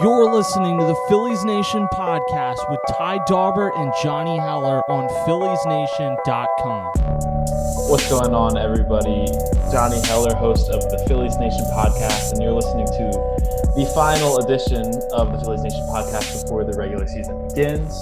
You're listening to the Phillies Nation podcast with Ty Daubert and Johnny Heller on PhilliesNation.com. What's going on, everybody? Johnny Heller, host of the Phillies Nation podcast, and you're listening to the final edition of the Phillies Nation podcast before the regular season begins.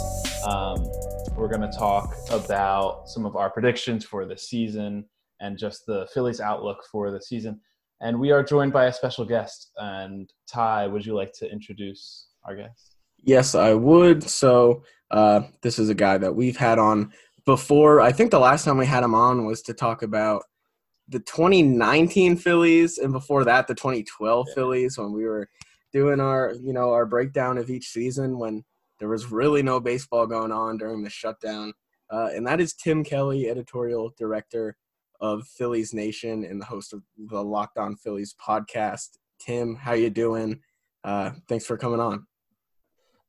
Um, we're going to talk about some of our predictions for the season and just the Phillies' outlook for the season. And we are joined by a special guest. And Ty, would you like to introduce our guest? Yes, I would. So, uh, this is a guy that we've had on before. I think the last time we had him on was to talk about the 2019 Phillies, and before that, the 2012 yeah. Phillies when we were doing our, you know, our breakdown of each season when there was really no baseball going on during the shutdown. Uh, and that is Tim Kelly, editorial director of Phillies Nation and the host of the Locked On Phillies podcast. Tim, how you doing? Uh, thanks for coming on.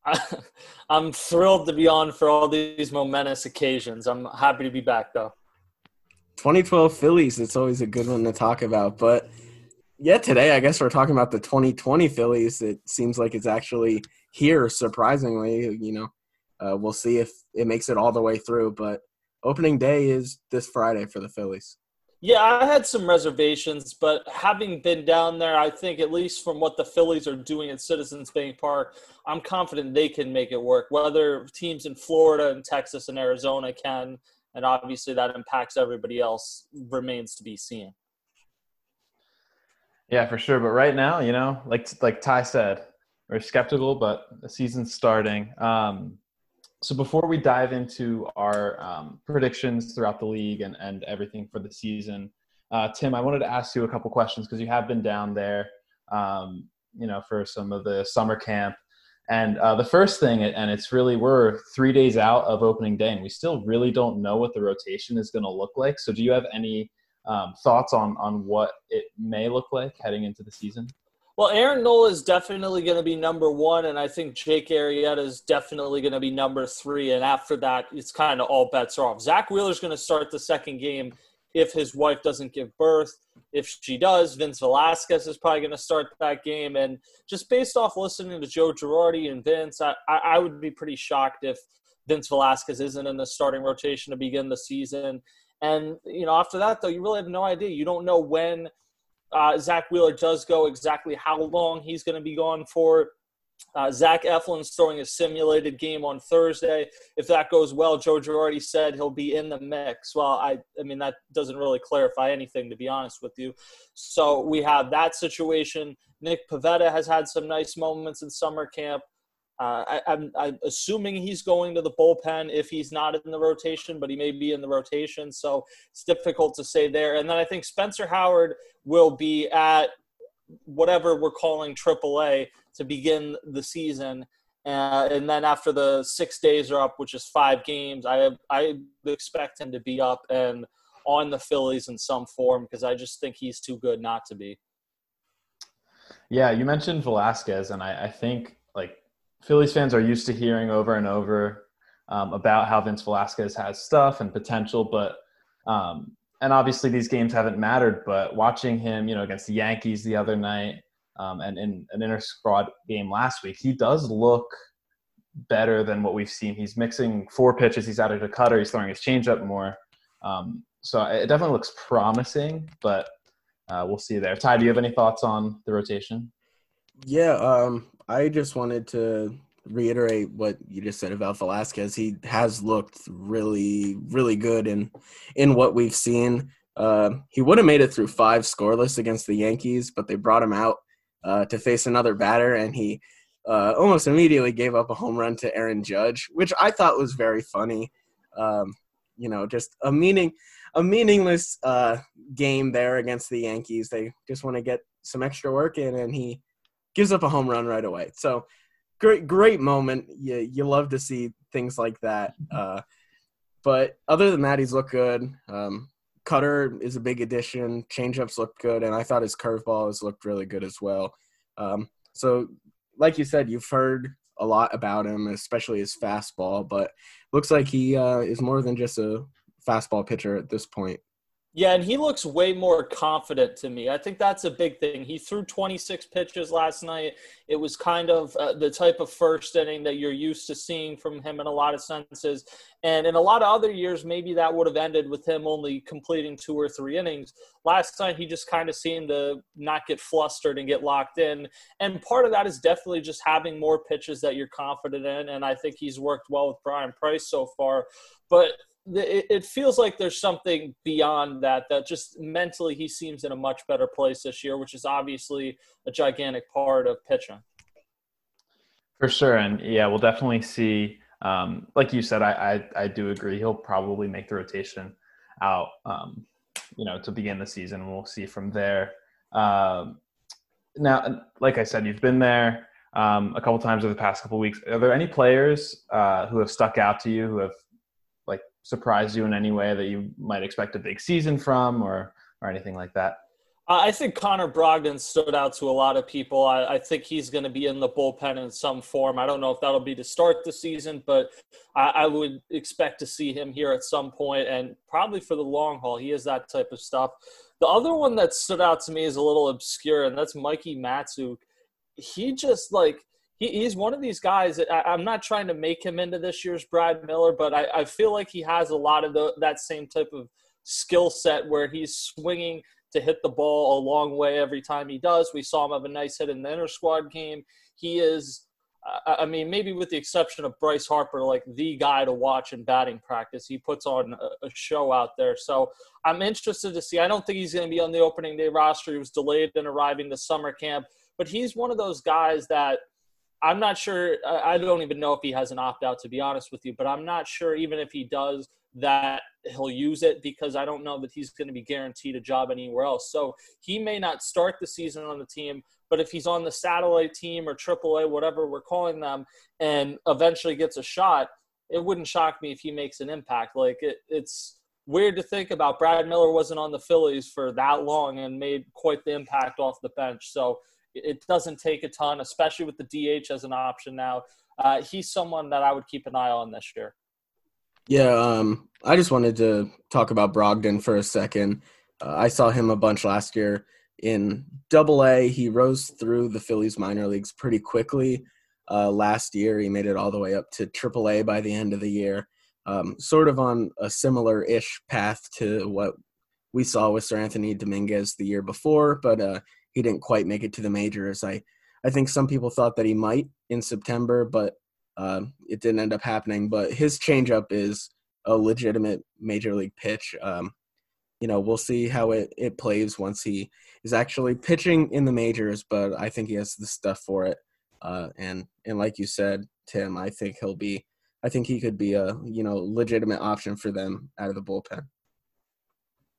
I'm thrilled to be on for all these momentous occasions. I'm happy to be back, though. 2012 Phillies, it's always a good one to talk about. But yeah, today I guess we're talking about the 2020 Phillies. It seems like it's actually here, surprisingly. You know, uh, we'll see if it makes it all the way through. But opening day is this Friday for the Phillies. Yeah, I had some reservations, but having been down there, I think at least from what the Phillies are doing at Citizens Bank Park, I'm confident they can make it work. Whether teams in Florida and Texas and Arizona can, and obviously that impacts everybody else, remains to be seen. Yeah, for sure. But right now, you know, like like Ty said, we're skeptical, but the season's starting. Um, so before we dive into our um, predictions throughout the league and, and everything for the season, uh, Tim, I wanted to ask you a couple questions because you have been down there, um, you know, for some of the summer camp. And uh, the first thing, and it's really we're three days out of opening day, and we still really don't know what the rotation is going to look like. So, do you have any um, thoughts on on what it may look like heading into the season? Well, Aaron Nola is definitely going to be number one, and I think Jake Arrieta is definitely going to be number three. And after that, it's kind of all bets are off. Zack Wheeler is going to start the second game if his wife doesn't give birth. If she does, Vince Velasquez is probably going to start that game. And just based off listening to Joe Girardi and Vince, I, I would be pretty shocked if Vince Velasquez isn't in the starting rotation to begin the season. And, you know, after that, though, you really have no idea. You don't know when – uh, Zack Wheeler does go, exactly how long he's going to be gone for. Uh, Zach Eflin's throwing a simulated game on Thursday. If that goes well, Joe already said he'll be in the mix. Well, I, I mean that doesn't really clarify anything, to be honest with you. So we have that situation. Nick Pivetta has had some nice moments in summer camp. Uh, I, I'm, I'm, assuming he's going to the bullpen if he's not in the rotation, but he may be in the rotation. So it's difficult to say there. And then I think Spencer Howard will be at whatever we're calling AAA to begin the season. Uh, and then after the six days are up, which is five games, I I expect him to be up and on the Phillies in some form because I just think he's too good not to be. Yeah, you mentioned Velasquez, and I, I think like Phillies fans are used to hearing over and over um, about how Vince Velasquez has stuff and potential, but um, and obviously these games haven't mattered. But watching him, you know, against the Yankees the other night, um, and in an inter squad game last week, he does look better than what we've seen. He's mixing four pitches. He's added a cutter. He's throwing his changeup more. Um, so it definitely looks promising, but uh, we'll see there. Ty, do you have any thoughts on the rotation? Yeah, um, I just wanted to reiterate what you just said about Velasquez. He has looked really, really good in in what we've seen. Uh, he would have made it through five scoreless against the Yankees, but they brought him out uh, to face another batter, and he uh, almost immediately gave up a home run to Aaron Judge, which I thought was very funny. Um, you know, just a meaning a meaningless uh, game there against the Yankees. They just want to get some extra work in, and he gives up a home run right away. So great, great moment. You you love to see things like that. Uh, but other than that, he's looked good. Um, Cutter is a big addition. Changeups look good, and I thought his curveball has looked really good as well. Um, so, like you said, you've heard a lot about him, especially his fastball. But looks like he uh, is more than just a fastball pitcher at this point. Yeah, and he looks way more confident to me. I think that's a big thing. He threw 26 pitches last night. It was kind of uh, the type of first inning that you're used to seeing from him in a lot of senses. And in a lot of other years, maybe that would have ended with him only completing two or three innings. Last night, he just kind of seemed to not get flustered and get locked in. And part of that is definitely just having more pitches that you're confident in. And I think he's worked well with Brian Price so far. But it feels like there's something beyond that that just mentally he seems in a much better place this year which is obviously a gigantic part of pitching. For sure and yeah we'll definitely see um, like you said I, I, I do agree he'll probably make the rotation out um, you know to begin the season we'll see from there. Um, now like i said you've been there um, a couple times over the past couple weeks. Are there any players uh, who have stuck out to you who have surprised you in any way that you might expect a big season from or or anything like that? I think Connor Brogdon stood out to a lot of people. I, I think he's going to be in the bullpen in some form. I don't know if that'll be to start the season, but I, I, would expect to see him here at some point and probably for the long haul. He has that type of stuff. The other one that stood out to me is a little obscure, and that's Mikie Mahtook. He just like he, he's one of these guys. that I, am not trying to make him into this year's Brad Miller, but I, I feel like he has a lot of the, that same type of skill set where he's swinging to hit the ball a long way every time he does. We saw him have a nice hit in the inter squad game. He is, uh, I mean, maybe with the exception of Bryce Harper, like the guy to watch in batting practice. He puts on a, a show out there. So I'm interested to see. I don't think he's going to be on the opening day roster. He was delayed in arriving to summer camp, but he's one of those guys that – I'm not sure. I don't even know if he has an opt out, to be honest with you, but I'm not sure even if he does that he'll use it because I don't know that he's going to be guaranteed a job anywhere else. So he may not start the season on the team, but if he's on the satellite team or AAA, whatever we're calling them, and eventually gets a shot, it wouldn't shock me if he makes an impact. Like it, it's weird to think about. Brad Miller wasn't on the Phillies for that long and made quite the impact off the bench. So it doesn't take a ton, especially with the DH as an option now. Uh, he's someone that I would keep an eye on this year. Yeah, um, I just wanted to talk about Brogdon for a second. Uh, I saw him a bunch last year in Double A. He rose through the Phillies minor leagues pretty quickly. Uh, last year, he made it all the way up to Triple A by the end of the year. Um, sort of on a similar-ish path to what we saw with Seranthony Dominguez the year before, but uh, he didn't quite make it to the majors. I I think some people thought that he might in September, but uh, it didn't end up happening. But his changeup is a legitimate major league pitch. Um, you know, we'll see how it, it plays once he is actually pitching in the majors, but I think he has the stuff for it. Uh, and and like you said, Tim, I think he'll be. I think he could be a you know legitimate option for them out of the bullpen.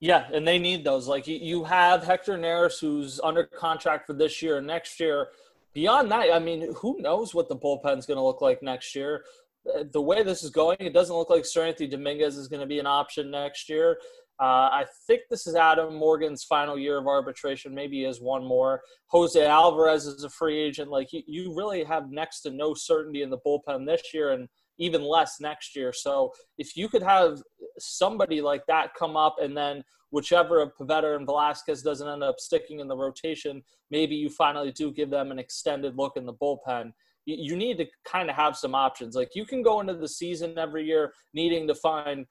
Yeah, and they need those. Like you have Hector Neris, who's under contract for this year and next year. Beyond that, I mean, who knows what the bullpen's going to look like next year? Uh, the way this is going, it doesn't look like Seranthony Dominguez is going to be an option next year. Uh, I think this is Adam Morgan's final year of arbitration. Maybe he has one more. Jose Alvarez is a free agent. Like you, you really have next to no certainty in the bullpen this year, and even less next year. So if you could have somebody like that come up and then whichever of Pivetta and Velasquez doesn't end up sticking in the rotation, maybe you finally do give them an extended look in the bullpen. You need to kind of have some options. Like you can go into the season every year needing to find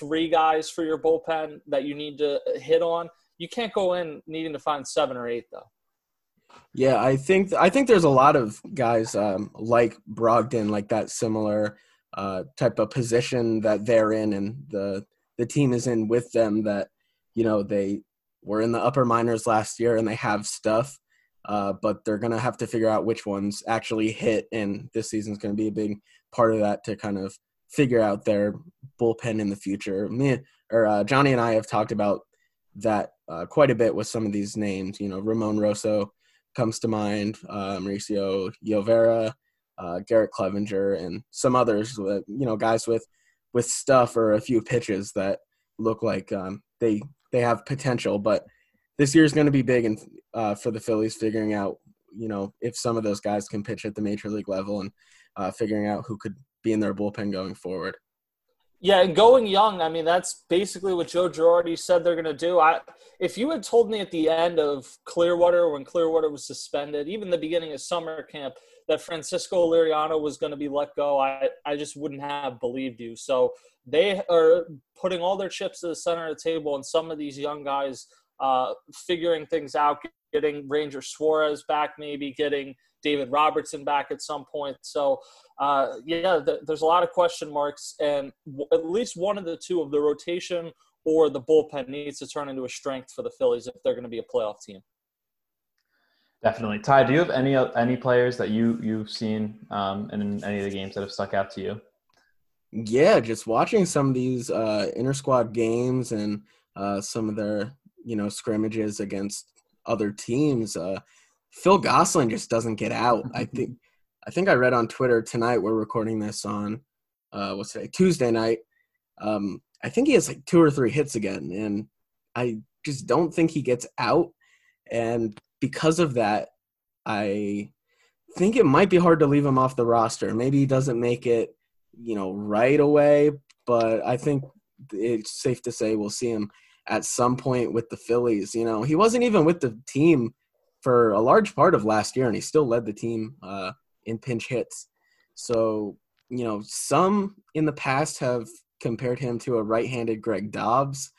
three guys for your bullpen that you need to hit on. You can't go in needing to find seven or eight though. Yeah, I think I think there's a lot of guys um, like Brogdon, like that similar uh, type of position that they're in, and the the team is in with them. That you know they were in the upper minors last year, and they have stuff, uh, but they're gonna have to figure out which ones actually hit, and this season's gonna be a big part of that to kind of figure out their bullpen in the future. Me or uh, Johnny and I have talked about that uh, quite a bit with some of these names. You know, Ramon Rosso comes to mind, uh, Mauricio Llovera, uh, Garrett Cleavinger, and some others. You know, guys with with stuff or a few pitches that look like um, they they have potential. But this year is going to be big and uh, for the Phillies figuring out you know if some of those guys can pitch at the major league level and uh, figuring out who could be in their bullpen going forward. Yeah, and going young, I mean, that's basically what Joe Girardi said they're going to do. I, if you had told me at the end of Clearwater, when Clearwater was suspended, even the beginning of summer camp, that Francisco Liriano was going to be let go, I, I just wouldn't have believed you. So they are putting all their chips to the center of the table, and some of these young guys uh, figuring things out, getting Ranger Suarez back, maybe getting David Robertson back at some point. So, uh, yeah, th- there's a lot of question marks, and w- at least one of the two of the rotation or the bullpen needs to turn into a strength for the Phillies if they're going to be a playoff team. Definitely, Ty. Do you have any any players that you you've seen um, in any of the games that have stuck out to you? Yeah, just watching some of these uh, inter squad games and uh, some of their you know scrimmages against other teams. Uh, Phil Gosselin just doesn't get out. I think I think I read on Twitter tonight. We're recording this on uh, what's today Tuesday night. Um, I think he has like two or three hits again, and I just don't think he gets out. And because of that, I think it might be hard to leave him off the roster. Maybe he doesn't make it, you know, right away, but I think it's safe to say we'll see him at some point with the Phillies. You know, he wasn't even with the team for a large part of last year, and he still led the team uh, in pinch hits. So, you know, some in the past have compared him to a right-handed Greg Dobbs.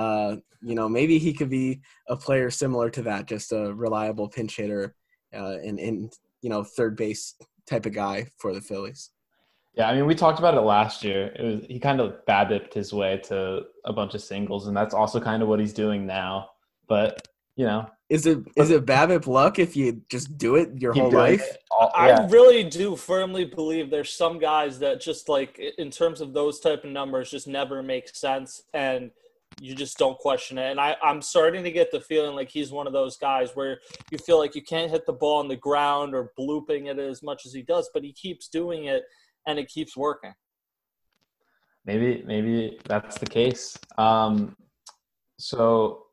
Uh, you know, maybe he could be a player similar to that, just a reliable pinch hitter uh, and, and, you know, third base type of guy for the Phillies. Yeah, I mean, we talked about it last year. It was he kind of babbipped his way to a bunch of singles, and that's also kind of what he's doing now. But you know, is it is it BABIP luck if you just do it your whole life? All, yeah. I really do firmly believe there's some guys that just like in terms of those type of numbers just never make sense, and you just don't question it. And I, I'm starting to get the feeling like he's one of those guys where you feel like you can't hit the ball on the ground or blooping it as much as he does, but he keeps doing it and it keeps working. Maybe maybe that's the case. Um, so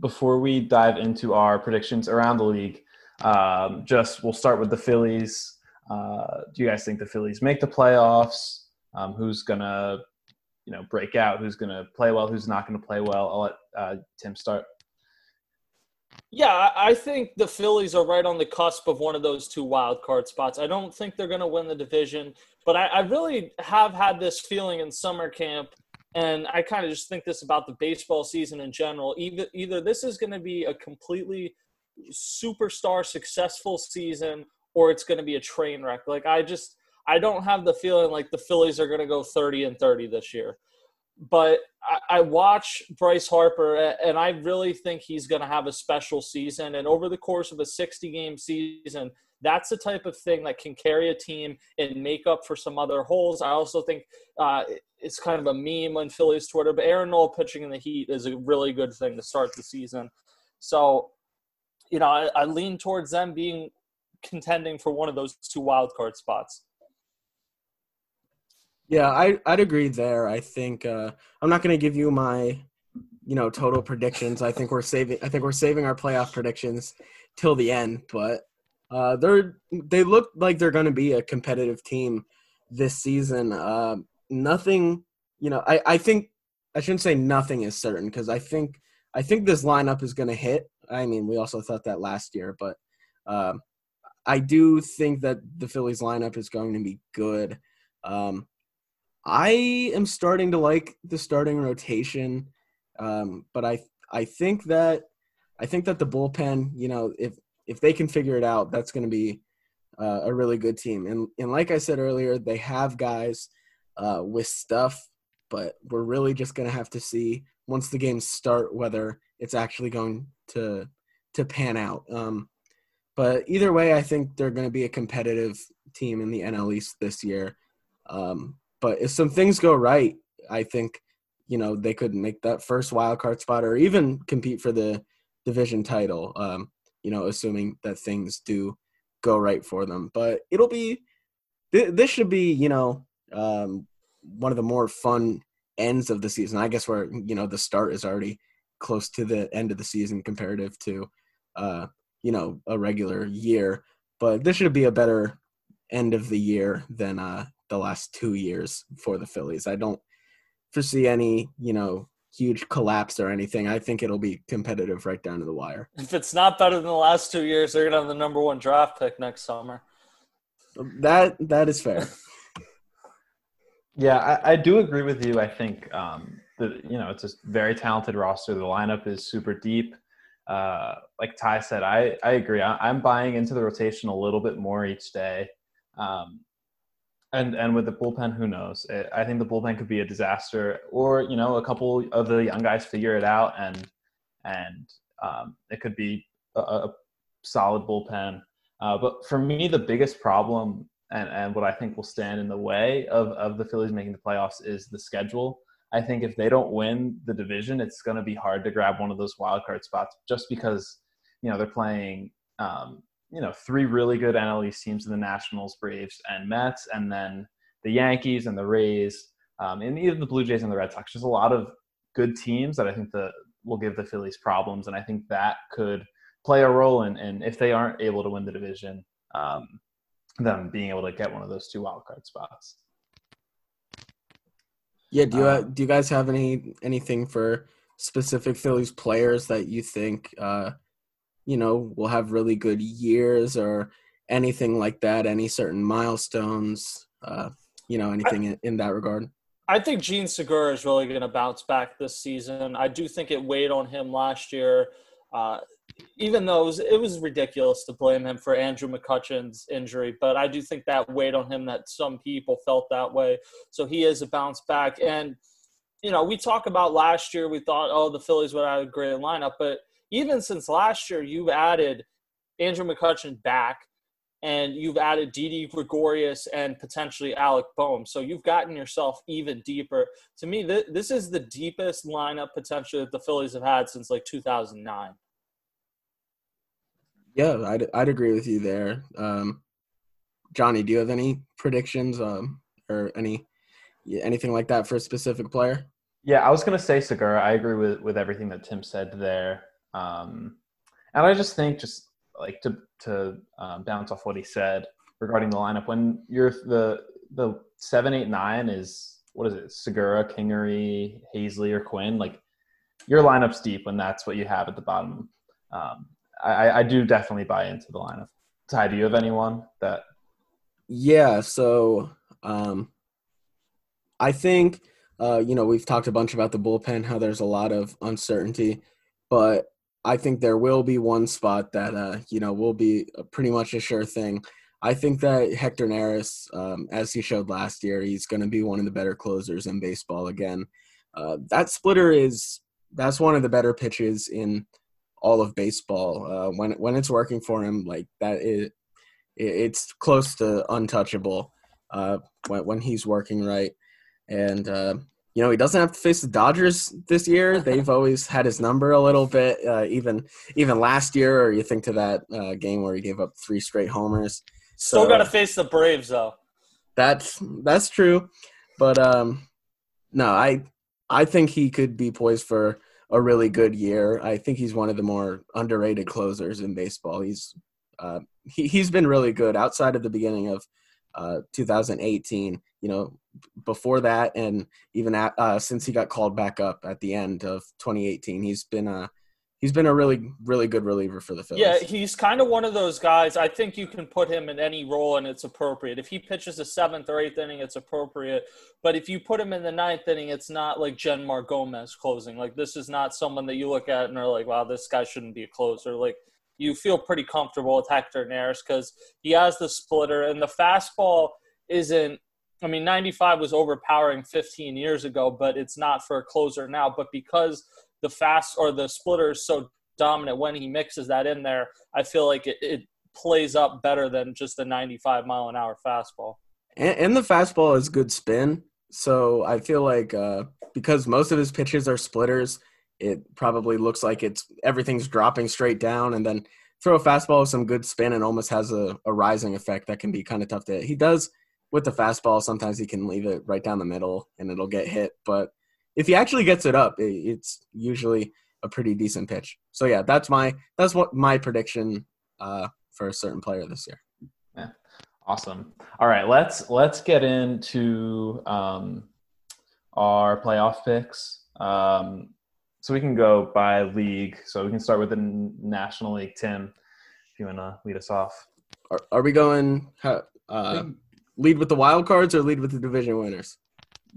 before we dive into our predictions around the league, um, just we'll start with the Phillies. Uh, do you guys think the Phillies make the playoffs? Um, who's gonna, you know, break out? Who's gonna play well? Who's not gonna play well? I'll let uh, Tim start. Yeah, I think the Phillies are right on the cusp of one of those two wild card spots. I don't think they're going to win the division, but I, I, really have had this feeling in summer camp, and I kind of just think this about the baseball season in general. Either either this is going to be a completely superstar successful season, or it's going to be a train wreck. Like I just I don't have the feeling like the Phillies are going to go thirty and thirty this year but I, I, watch Bryce Harper, and I really think he's going to have a special season. And over the course of a 60 game season, that's the type of thing that can carry a team and make up for some other holes. I also think uh, it's kind of a meme on Phillies Twitter, but Aaron Nola pitching in the Heat is a really good thing to start the season. So, you know, I, I lean towards them being contending for one of those two wild card spots. Yeah, I I'd agree there. I think uh, I'm not going to give you my you know total predictions. I think we're saving I think we're saving our playoff predictions till the end, but uh, they're they look like they're going to be a competitive team this season. Uh, nothing, you know, I I think I shouldn't say nothing is certain because I think I think this lineup is going to hit. I mean, we also thought that last year, but uh, I do think that the Phillies lineup is going to be good. Um, I am starting to like the starting rotation, um, but I I think that I think that the bullpen, you know, if if they can figure it out, that's going to be uh, a really good team. And and like I said earlier, they have guys uh, with stuff, but we're really just going to have to see once the games start whether it's actually going to to pan out. Um, but either way, I think they're going to be a competitive team in the NL East this year. Um, but if some things go right, I think you know they could make that first wild card spot or even compete for the division title. Um, you know, assuming that things do go right for them. But it'll be th- this should be you know um, one of the more fun ends of the season. I guess where you know the start is already close to the end of the season comparative to uh, you know a regular year. But this should be a better end of the year than uh, the last two years for the Phillies. I don't foresee any, you know, huge collapse or anything. I think it'll be competitive right down to the wire. If it's not better than the last two years, they're gonna have the number one draft pick next summer. That that is fair. Yeah, I, I do agree with you. I think um, the you know it's a very talented roster. The lineup is super deep. Uh, like Ty said, I I agree. I, am buying into the rotation a little bit more each day. Um, and and with the bullpen, who knows? I think the bullpen could be a disaster, or you know, a couple of the young guys figure it out, and and um, it could be a, a solid bullpen. Uh, but for me, the biggest problem and, and what I think will stand in the way of, of the Phillies making the playoffs is the schedule. I think if they don't win the division, it's going to be hard to grab one of those wild card spots just because, you know, they're playing, um, you know, three really good NL East teams in the Nationals, Braves, and Mets, and then the Yankees and the Rays, um, and even the Blue Jays and the Red Sox. There's a lot of good teams that I think the will give the Phillies problems, and I think that could play a role in, in if they aren't able to win the division. Um, them being able to get one of those two wild card spots. Yeah, do you uh, do you guys have any anything for specific Phillies players that you think uh, you know will have really good years or anything like that? Any certain milestones? Uh, you know, anything I, in, in that regard? I think Jean Segura is really going to bounce back this season. I do think it weighed on him last year. Uh, even though it was, it was, ridiculous to blame him for Andrew McCutchen's injury, but I do think that weighed on him that some people felt that way. So he is a bounce back. And, you know, we talk about last year, we thought, oh, the Phillies would have a great lineup. But even since last year, you've added Andrew McCutchen back and you've added Didi Gregorius and potentially Alec Bohm. So you've gotten yourself even deeper. To me, th- this is the deepest lineup potentially that the Phillies have had since like 2009. Yeah, I'd I'd agree with you there. Um, Johnny, do you have any predictions um, or any anything like that for a specific player? Yeah, I was gonna say Segura. I agree with with everything that Tim said there, um, and I just think just like to to um, bounce off what he said regarding the lineup. When you're the the seven, eight, nine is what is it? Segura, Kingery, Haseley, or Quinn. Like your lineup's deep when that's what you have at the bottom. Um, I, I do definitely buy into the lineup. Ty, do you have anyone that? Yeah, so um, I think uh, you know we've talked a bunch about the bullpen, how there's a lot of uncertainty, but I think there will be one spot that uh, you know will be pretty much a sure thing. I think that Hector Neris, um, as he showed last year, he's going to be one of the better closers in baseball again. Uh, that splitter is that's one of the better pitches in all of baseball. Uh, when when it's working for him, like that, it, it's close to untouchable uh, when when he's working right. And uh, you know he doesn't have to face the Dodgers this year. They've always had his number a little bit. Uh, even even last year, or you think to that uh, game where he gave up three straight homers. Still got to face the Braves though. That's that's true, but um, no, I I think he could be poised for a really good year. I think he's one of the more underrated closers in baseball. He's uh, he, he's been really good outside of the beginning of uh, 2018. You know, before that, and even at, uh, since he got called back up at the end of 2018, he's been a he's been a really really good reliever for the Phillies. Yeah, he's kind of one of those guys. I think you can put him in any role and it's appropriate. If he pitches a seventh or eighth inning, it's appropriate. But if you put him in the ninth inning, it's not like Jeanmar Gomez closing. Like this is not someone that you look at and are like, wow, this guy shouldn't be a closer. Like you feel pretty comfortable with Hector Neris because he has the splitter and the fastball isn't. I mean, 95 was overpowering 15 years ago, but it's not for a closer now. But because the fast or the splitter is so dominant when he mixes that in there, I feel like it, it plays up better than just a 95 mile an hour fastball. And, and the fastball is good spin. So I feel like uh, because most of his pitches are splitters, it probably looks like it's everything's dropping straight down, and then throw a fastball with some good spin and almost has a, a rising effect that can be kind of tough to hit. He does with the fastball. Sometimes he can leave it right down the middle and it'll get hit, but if he actually gets it up, it's usually a pretty decent pitch. So yeah, that's my that's what my prediction uh, for a certain player this year. Yeah, awesome. All right, let's let's get into um, our playoff picks. Um, so we can go by league. So we can start with the National League. Tim, if you want to lead us off. Are, are we going uh, lead with the wild cards or lead with the division winners?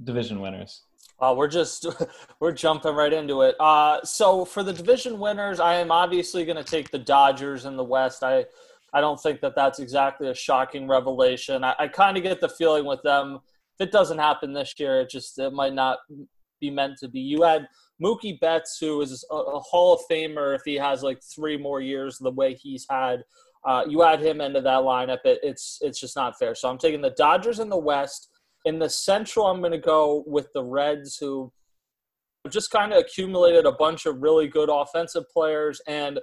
Division winners. Uh, we're just we're jumping right into it. Uh, so for the division winners, I am obviously going to take the Dodgers in the West. I I don't think that that's exactly a shocking revelation. I, I kind of get the feeling with them. If it doesn't happen this year, it just it might not be meant to be. You had Mookie Betts, who is a, a Hall of Famer if he has like three more years the way he's had. Uh, you add him into that lineup, it, it's it's just not fair. So I'm taking the Dodgers in the West. In the Central, I'm going to go with the Reds, who just kind of accumulated a bunch of really good offensive players, and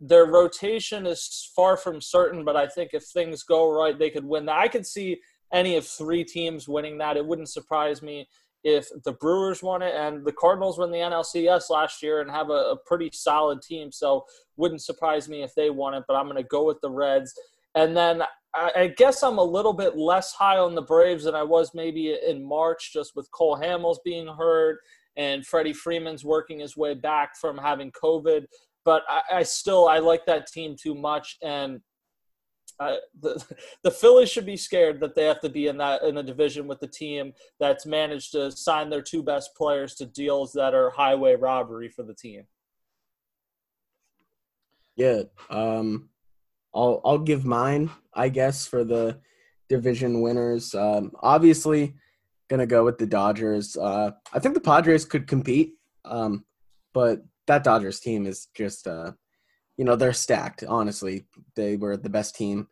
their rotation is far from certain. But I think if things go right, they could win that. I could see any of three teams winning that. It wouldn't surprise me if the Brewers won it and the Cardinals won the NLCS last year and have a, a pretty solid team. So wouldn't surprise me if they won it, but I'm going to go with the Reds. And then I, I, guess I'm a little bit less high on the Braves than I was maybe in March, just with Cole Hamels being hurt and Freddie Freeman's working his way back from having COVID. But I, I still I like that team too much, and the the Phillies should be scared that they have to be in that in a division with the team that's managed to sign their two best players to deals that are highway robbery for the team. Yeah, um, I'll I'll give mine, I guess, for the division winners. Um, obviously, gonna go with the Dodgers. Uh, I think the Padres could compete, um, but that Dodgers team is just uh, you know they're stacked. Honestly, they were the best team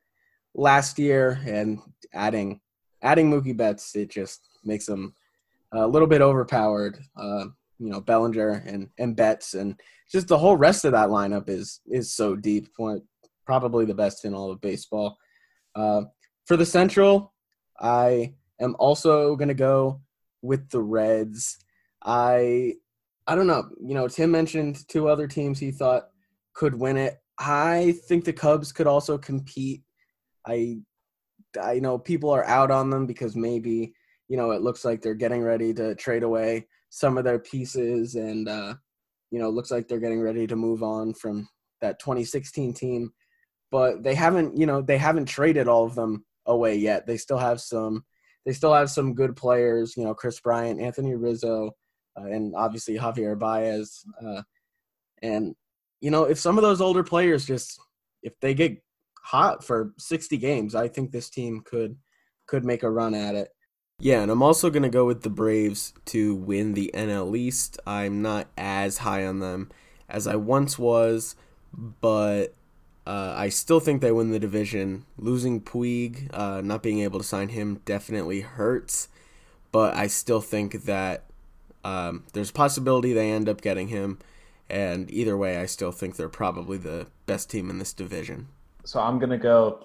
last year, and adding adding Mookie Betts, it just makes them a little bit overpowered. Uh, you know, Bellinger and and Betts, and just the whole rest of that lineup is is so deep. Probably the best in all of baseball. Uh, for the Central, I am also gonna go with the Reds. I I don't know. You know, Tim mentioned two other teams he thought could win it. I think the Cubs could also compete. I I know people are out on them because maybe you know it looks like they're getting ready to trade away some of their pieces, and uh, you know looks like they're getting ready to move on from that 2016 team. But they haven't, you know, they haven't traded all of them away yet. They still have some. They still have some good players. You know, Kris Bryant, Anthony Rizzo, uh, and obviously Javier Baez. Uh, and you know, if some of those older players just if they get hot for 60 games, I think this team could could make a run at it. Yeah, and I'm also going to go with the Braves to win the NL East. I'm not as high on them as I once was, but uh, I still think they win the division. Losing Puig, uh, not being able to sign him, definitely hurts, but I still think that um, there's a possibility they end up getting him. And either way, I still think they're probably the best team in this division. So I'm gonna go.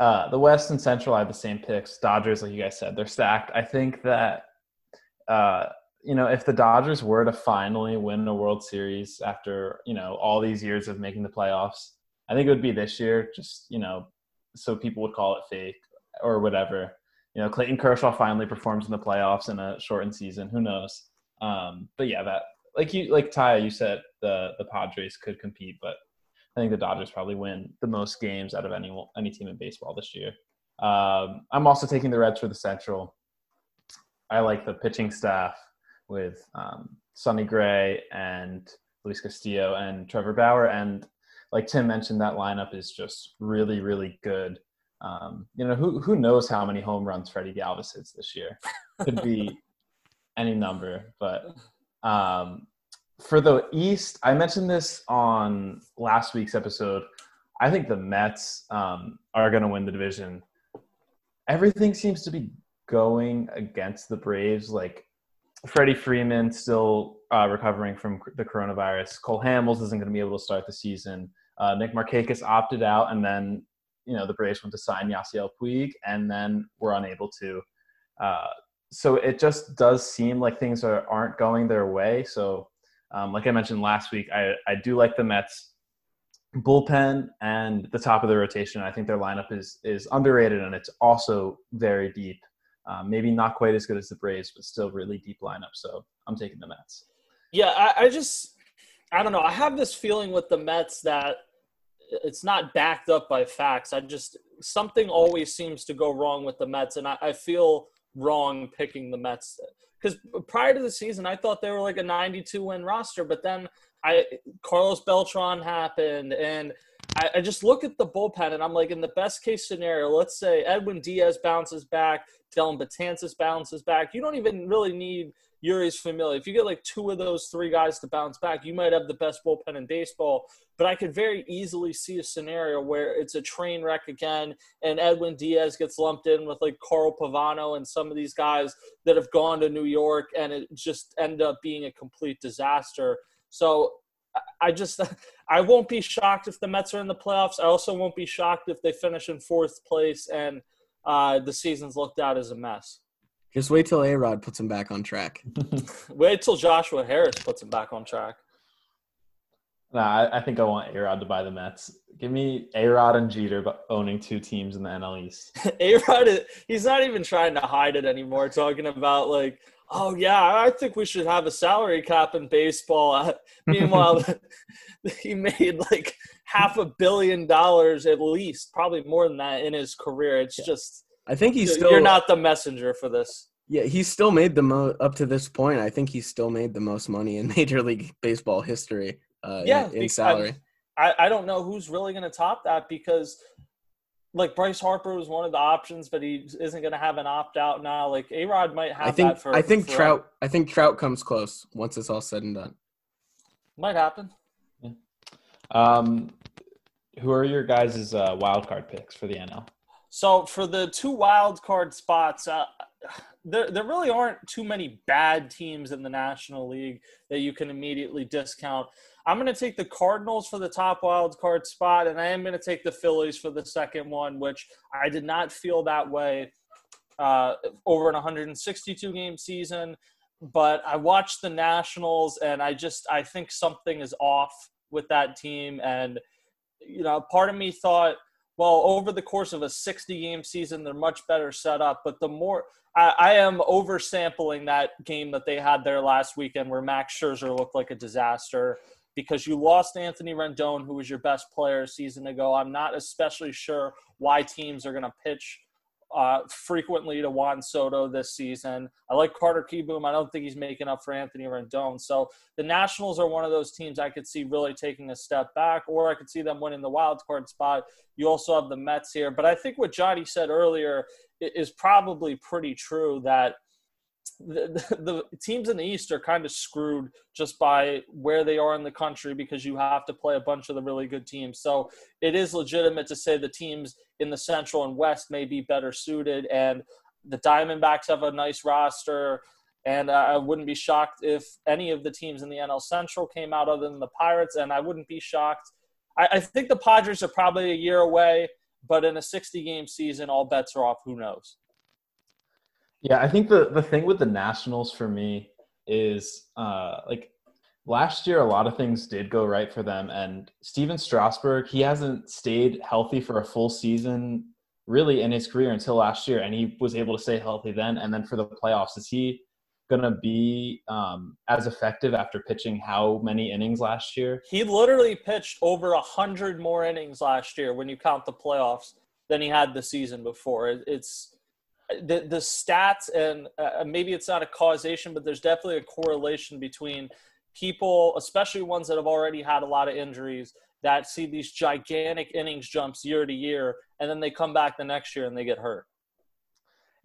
Uh, the West and Central I have the same picks. Dodgers, like you guys said, they're stacked. I think that uh, you know if the Dodgers were to finally win a World Series after you know all these years of making the playoffs, I think it would be this year. Just you know, so people would call it fake or whatever. You know, Clayton Kershaw finally performs in the playoffs in a shortened season. Who knows? Um, but yeah, that like you like Ty, you said the the Padres could compete, but I think the Dodgers probably win the most games out of any any team in baseball this year. Um, I'm also taking the Reds for the Central. I like the pitching staff with um, Sonny Gray and Luis Castillo and Trevor Bauer, and like Tim mentioned, that lineup is just really, really good. Um, you know, who who knows how many home runs Freddy Galvis hits this year? Could be any number, but um, for the East, I mentioned this on last week's episode. I think the Mets um, are going to win the division. Everything seems to be going against the Braves. Like Freddie Freeman still uh, recovering from the coronavirus. Cole Hamels isn't going to be able to start the season. Uh, Nick Markakis opted out, and then you know the Braves went to sign Yasiel Puig, and then were unable to. Uh, so it just does seem like things are, aren't going their way. So, um, like I mentioned last week, I, I do like the Mets bullpen and the top of the rotation. I think their lineup is is underrated and it's also very deep. Um, maybe not quite as good as the Braves, but still really deep lineup. So I'm taking the Mets. Yeah, I, I just I don't know. I have this feeling with the Mets that it's not backed up by facts. I just something always seems to go wrong with the Mets, and I, I feel wrong picking the Mets because prior to the season, I thought they were like a 92 win roster, but then I Carlos Beltran happened, and I, I, just look at the bullpen, and I'm like, in the best case scenario, let's say Edwin Diaz bounces back, Dellin Betances bounces back. You don't even really need Jeurys Familia. If you get like two of those three guys to bounce back, you might have the best bullpen in baseball. But I could very easily see a scenario where it's a train wreck again, and Edwin Diaz gets lumped in with like Carl Pavano and some of these guys that have gone to New York, and it just end up being a complete disaster. So I just I won't be shocked if the Mets are in the playoffs. I also won't be shocked if they finish in fourth place and uh, the season's looked at as a mess. Just wait till A Rod puts him back on track. wait till Joshua Harris puts him back on track. Nah, I, I think I want A Rod to buy the Mets. Give me A Rod and Jeter owning two teams in the NL East. A Rod, he's not even trying to hide it anymore, talking about like, oh yeah, I think we should have a salary cap in baseball. Meanwhile, he made like half a billion dollars at least, probably more than that in his career. It's just I think he's still. You're not the messenger for this. Yeah, he's still made the most up to this point. I think he's still made the most money in Major League Baseball history. Uh, yeah, in, in salary. I, I don't know who's really going to top that because, like Bryce Harper was one of the options, but he isn't going to have an opt out now. Like A Rod might have I think, that for. I think for Trout. I think Trout comes close once it's all said and done. Might happen. Yeah. Um, who are your guys' uh, wild card picks for the NL? So for the two wild card spots, uh, there there really aren't too many bad teams in the National League that you can immediately discount. I'm going to take the Cardinals for the top wild card spot, and I am going to take the Phillies for the second one, which I did not feel that way uh, over an 162 game season. But I watched the Nationals, and I just I think something is off with that team, and you know, part of me thought well, over the course of a 60 game season, they're much better set up. But the more I, I am oversampling that game that they had there last weekend where Max Scherzer looked like a disaster because you lost Anthony Rendon, who was your best player a season ago. I'm not especially sure why teams are going to pitch uh, frequently to Juan Soto this season. I like Carter Kieboom. I don't think he's making up for Anthony Rendon. So the Nationals are one of those teams I could see really taking a step back, or I could see them winning the wild card spot. You also have the Mets here. But I think what Johnny said earlier is probably pretty true that – the, the, teams in the East are kind of screwed just by where they are in the country because you have to play a bunch of the really good teams. So it is legitimate to say the teams in the Central and West may be better suited, and the Diamondbacks have a nice roster. And I wouldn't be shocked if any of the teams in the NL Central came out other than the Pirates, and I wouldn't be shocked. I, I think the Padres are probably a year away, but in a 60 game season, all bets are off. Who knows? Yeah, I think the the thing with the Nationals for me is uh, like last year a lot of things did go right for them and Stephen Strasburg, he hasn't stayed healthy for a full season really in his career until last year and he was able to stay healthy then and then for the playoffs is he going to be um, as effective after pitching how many innings last year? He literally pitched over a hundred more innings last year when you count the playoffs than he had the season before. It's the the stats and uh, maybe it's not a causation, but there's definitely a correlation between people, especially ones that have already had a lot of injuries, that see these gigantic innings jumps year to year, and then they come back the next year and they get hurt.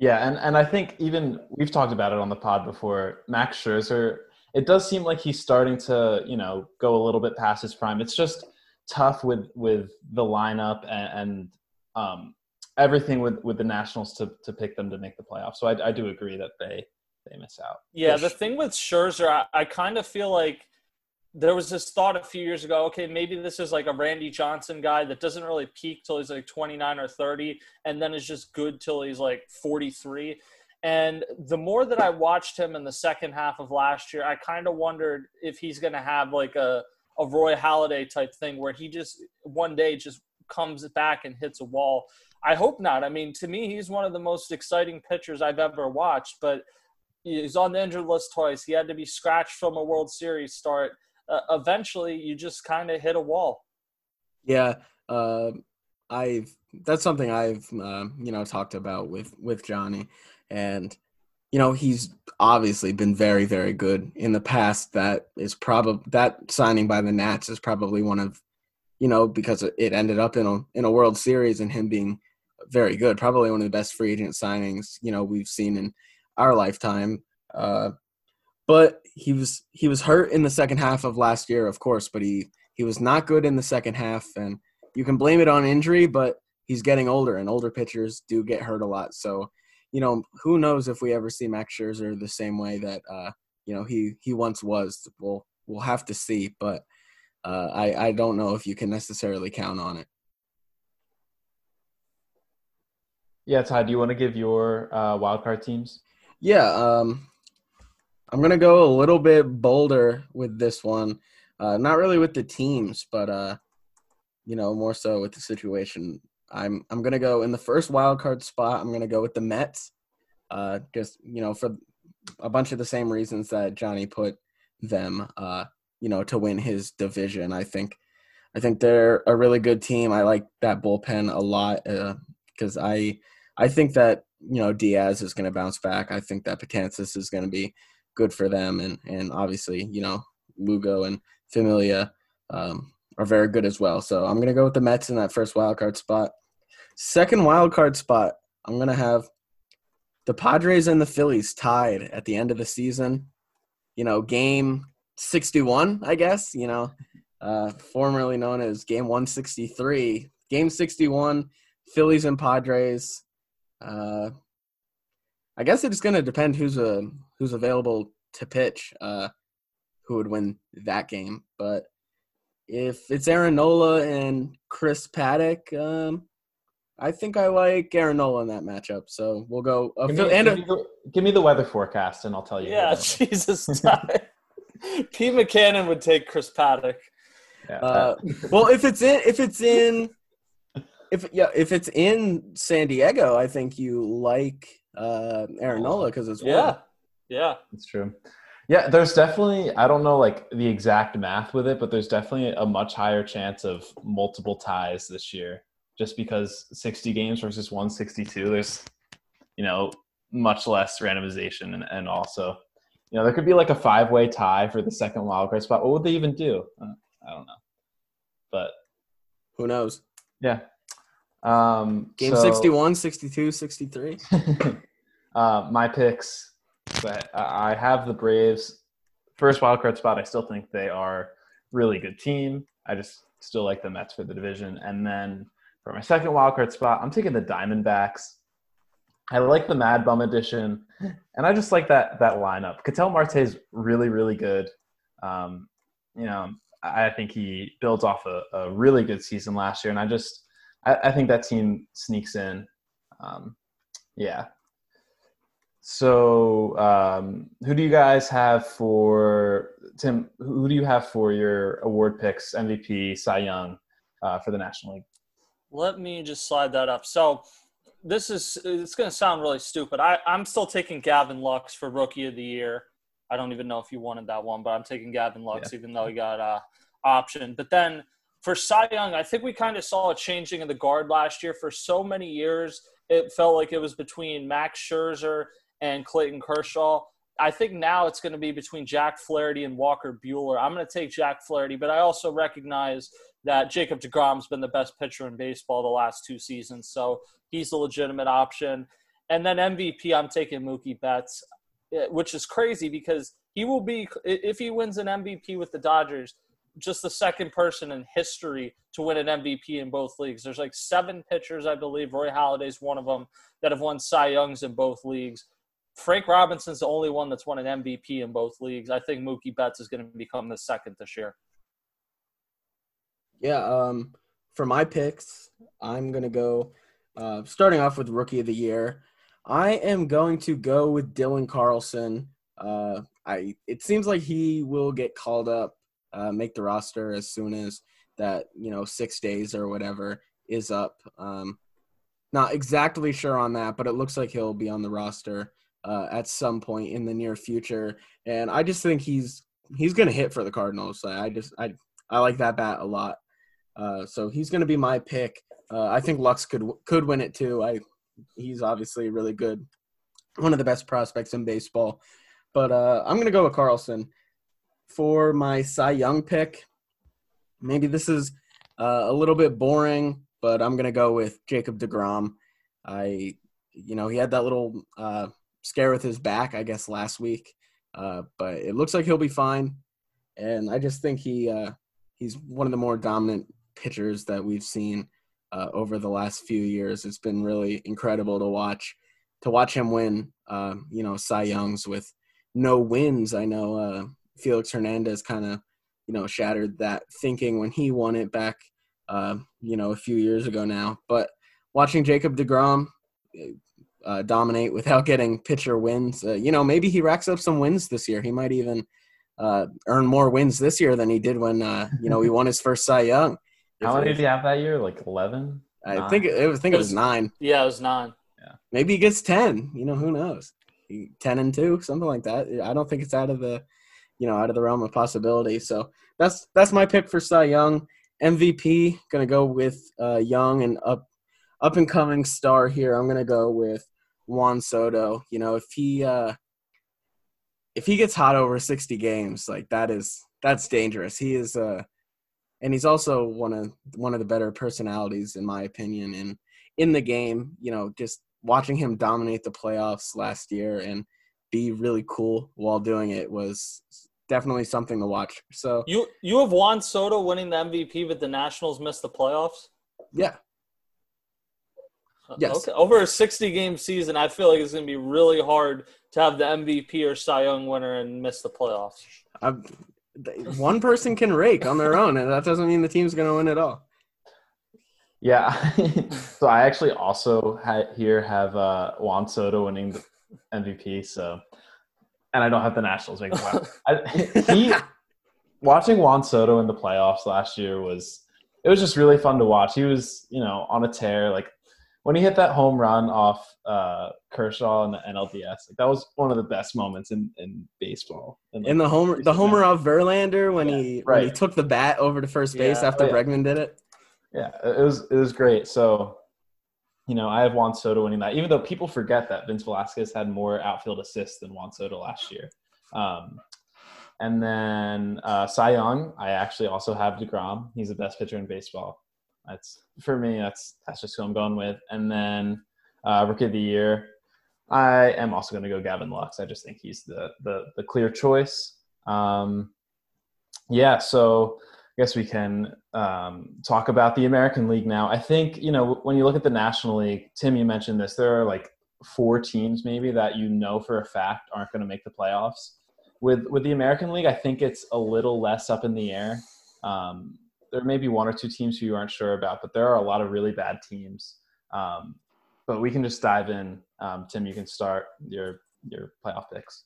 Yeah, and and I think even we've talked about it on the pod before. Max Scherzer, it does seem like he's starting to you know go a little bit past his prime. It's just tough with with the lineup and, and um, everything with with the Nationals to to pick them to make the playoffs. So I, I do agree that they they miss out. Yeah, the thing with Scherzer, I, I kind of feel like there was this thought a few years ago. Okay, maybe this is like a Randy Johnson guy that doesn't really peak till he's like 29 or 30, and then is just good till he's like 43. And the more that I watched him in the second half of last year, I kind of wondered if he's going to have like a a Roy Halladay type thing where he just one day just comes back and hits a wall. I hope not. I mean, to me, he's one of the most exciting pitchers I've ever watched, but he's on the injured list twice. He had to be scratched from a World Series start. Uh, eventually, you just kind of hit a wall. Yeah, uh, I've that's something I've uh, you know talked about with with Johnny, and you know he's obviously been very very good in the past. That is probably that signing by the Nats is probably one of you know because it ended up in a in a World Series and him being very good, probably one of the best free agent signings you know we've seen in our lifetime. Uh, but he was he was hurt in the second half of last year, of course, but he he was not good in the second half, and you can blame it on injury, but he's getting older, and older pitchers do get hurt a lot. So, you know, who knows if we ever see Max Scherzer the same way that uh, you know he he once was. We'll we'll have to see, but uh, I I don't know if you can necessarily count on it. Yeah, Todd, do you want to give your uh, wildcard teams? Yeah, um, I'm gonna go a little bit bolder with this one. Uh, not really with the teams, but uh, you know, more so with the situation. I'm I'm gonna go in the first wild card spot. I'm gonna go with the Mets. Uh, just you know, for a bunch of the same reasons that Johnny put them. Uh, you know, to win his division. I think I think they're a really good team. I like that bullpen a lot because uh, I I think that you know Diaz is going to bounce back. I think that Betances is going to be good for them, and and obviously you know Lugo and Familia um, are very good as well. So I'm to go with the Mets in that first wild card spot. Second wild card spot, I'm to have the Padres and the Phillies tied at the end of the season. You know, game 61, I guess, you know, uh, formerly known as game 163. Game 61, Phillies and Padres. Uh, I guess it's going to depend who's a who's available to pitch. Uh, who would win that game? But if it's Aaron Nola and Chris Paddack, um, I think I like Aaron Nola in that matchup. So we'll go. Give, me, and give, me the, give, me, the, weather forecast, and I'll tell you. Yeah, Jesus. Pete McCannon would take Chris Paddack. Yeah. Uh, well, if it's in, if it's in, if yeah, if it's in San Diego, I think you like uh, Aaron Nola because it's yeah, yeah, it's true. Yeah, there's definitely I don't know like the exact math with it, but there's definitely a much higher chance of multiple ties this year just because 60 games versus 162 there's you know much less randomization and, and also you know there could be like a five way tie for the second wildcard spot. What would they even do? Uh, i don't know. But who knows? Yeah. Um game so, 61 62 63 uh, my picks but I have the Braves first wildcard spot. I still think they are really good team. I just still like the Mets for the division. And then for my second wildcard spot, I'm taking the Diamondbacks. I like the Mad Bum edition, and I just like that that lineup. Ketel Marte is really really good. Um, you know, I think he builds off a, a, really good season last year, and I just I, I think that team sneaks in. Um, yeah, so, um, who do you guys have for Tim? Who do you have for your award picks, MVP, Cy Young, uh, for the National League? Let me just slide that up. So, this is it's going to sound really stupid. I, I'm still taking Gavin Lux for Rookie of the Year. I don't even know if you wanted that one, but I'm taking Gavin Lux, yeah. even though he got a uh, option. But then for Cy Young, I think we kind of saw a changing of the guard last year. For so many years, it felt like it was between Max Scherzer and Clayton Kershaw. I think now it's going to be between Jack Flaherty and Walker Buehler. I'm going to take Jack Flaherty, but I also recognize that Jacob DeGrom's been the best pitcher in baseball the last two seasons, so he's a legitimate option. And then MVP, I'm taking Mookie Betts, eh, which is crazy because he will be if he wins an MVP with the Dodgers, just the second person in history to win an MVP in both leagues. There's like seven pitchers, I believe. Roy Halladay's one of them that have won Cy Youngs in both leagues. Frank Robinson's the only one that's won an MVP in both leagues. I think Mookie Betts is going to become the second this year. Yeah, um, for my picks, I'm going to go uh, starting off with Rookie of the Year. I am going to go with Dylan Carlson. Uh, I it seems like he will get called up, uh, make the roster as soon as that you know six days or whatever is up. Um, not exactly sure on that, but it looks like he'll be on the roster uh, at some point in the near future. And I just think he's he's going to hit for the Cardinals. I just I I like that bat a lot. Uh, so he's going to be my pick. Uh, I think Lux could could win it too. I he's obviously really good, one of the best prospects in baseball. But uh, I'm going to go with Carlson for my Cy Young pick. Maybe this is uh, a little bit boring, but I'm going to go with Jacob DeGrom. I, you know, he had that little uh, scare with his back, I guess, last week, uh, but it looks like he'll be fine. And I just think he uh, he's one of the more dominant pitchers that we've seen uh, over the last few years. It's been really incredible to watch to watch him win. Uh, you know, Cy Youngs with no wins. I know uh, Felix Hernandez kind of you know shattered that thinking when he won it back uh, you know a few years ago now. But watching Jacob Degrom. Uh, dominate without getting pitcher wins. Uh, you know, maybe he racks up some wins this year. He might even uh, earn more wins this year than he did when uh, you know he won his first Cy Young. How many did he have that year? Like eleven. I nine? think it, I think it was, nine. Yeah, it was nine. Yeah. Maybe he gets ten. You know, who knows? Ten and two, something like that. I don't think it's out of the, you know, out of the realm of possibility. So that's that's my pick for Cy Young. MVP gonna go with uh, Young and up up and coming star here. I'm gonna go with Juan Soto. You know, if he uh, if he gets hot over 60 games, like that is that's dangerous. He is uh and he's also one of one of the better personalities in my opinion in in the game, you know, just watching him dominate the playoffs last year and be really cool while doing it was definitely something to watch. So You you have Juan Soto winning the MVP but the Nationals missed the playoffs? Yeah. Yes. Okay. Over a 60 game season, I feel like it's going to be really hard to have the MVP or Cy Young winner and miss the playoffs. I've, one person can rake on their own, and that doesn't mean the team's going to win at all. Yeah. so I actually also ha- here have uh, Juan Soto winning the MVP. So, and I don't have the Nationals making the playoffs. he watching Juan Soto in the playoffs last year was it was just really fun to watch. He was you know on a tear. Like when he hit that home run off uh, Kershaw in the NLDS, like that was one of the best moments in, in baseball. In, like, in the homer, the homer off Verlander when yeah, he right. when he took the bat over to first base yeah. after oh, yeah. Bregman did it. Yeah, it was it was great. So, you know, I have Juan Soto winning that, even though people forget that Vince Velasquez had more outfield assists than Juan Soto last year. Um, and then uh, Cy Young, I actually also have Degrom. He's the best pitcher in baseball. That's for me. That's that's just who I'm going with. And then uh, rookie of the year, I am also going to go Gavin Lux. I just think he's the the, the clear choice. Um, yeah, so I guess we can um, talk about the American League now. I think you know when you look at the National League, Tim, you mentioned this. There are like four teams maybe that you know for a fact aren't going to make the playoffs. With with the American League, I think it's a little less up in the air. Um, there may be one or two teams who you aren't sure about, but there are a lot of really bad teams. Um, but we can just dive in. Um, Tim, you can start your your playoff picks.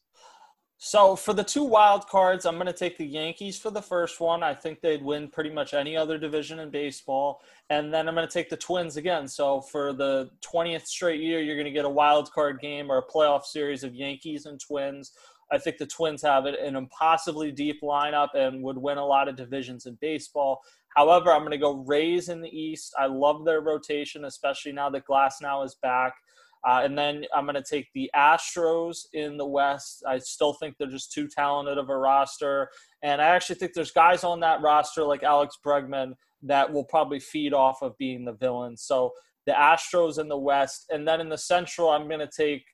So for the two wild cards, I'm going to take the Yankees for the first one. I think they'd win pretty much any other division in baseball, and then I'm going to take the Twins again. So for the 20th straight year, you're going to get a wild card game or a playoff series of Yankees and Twins. I think the Twins have an impossibly deep lineup and would win a lot of divisions in baseball. However, I'm going to go Rays in the East. I love their rotation, especially now that Glasnow is back. Uh, and then I'm going to take the Astros in the West. I still think they're just too talented of a roster. And I actually think there's guys on that roster like Alex Bregman that will probably feed off of being the villain. So the Astros in the West. And then in the Central, I'm going to take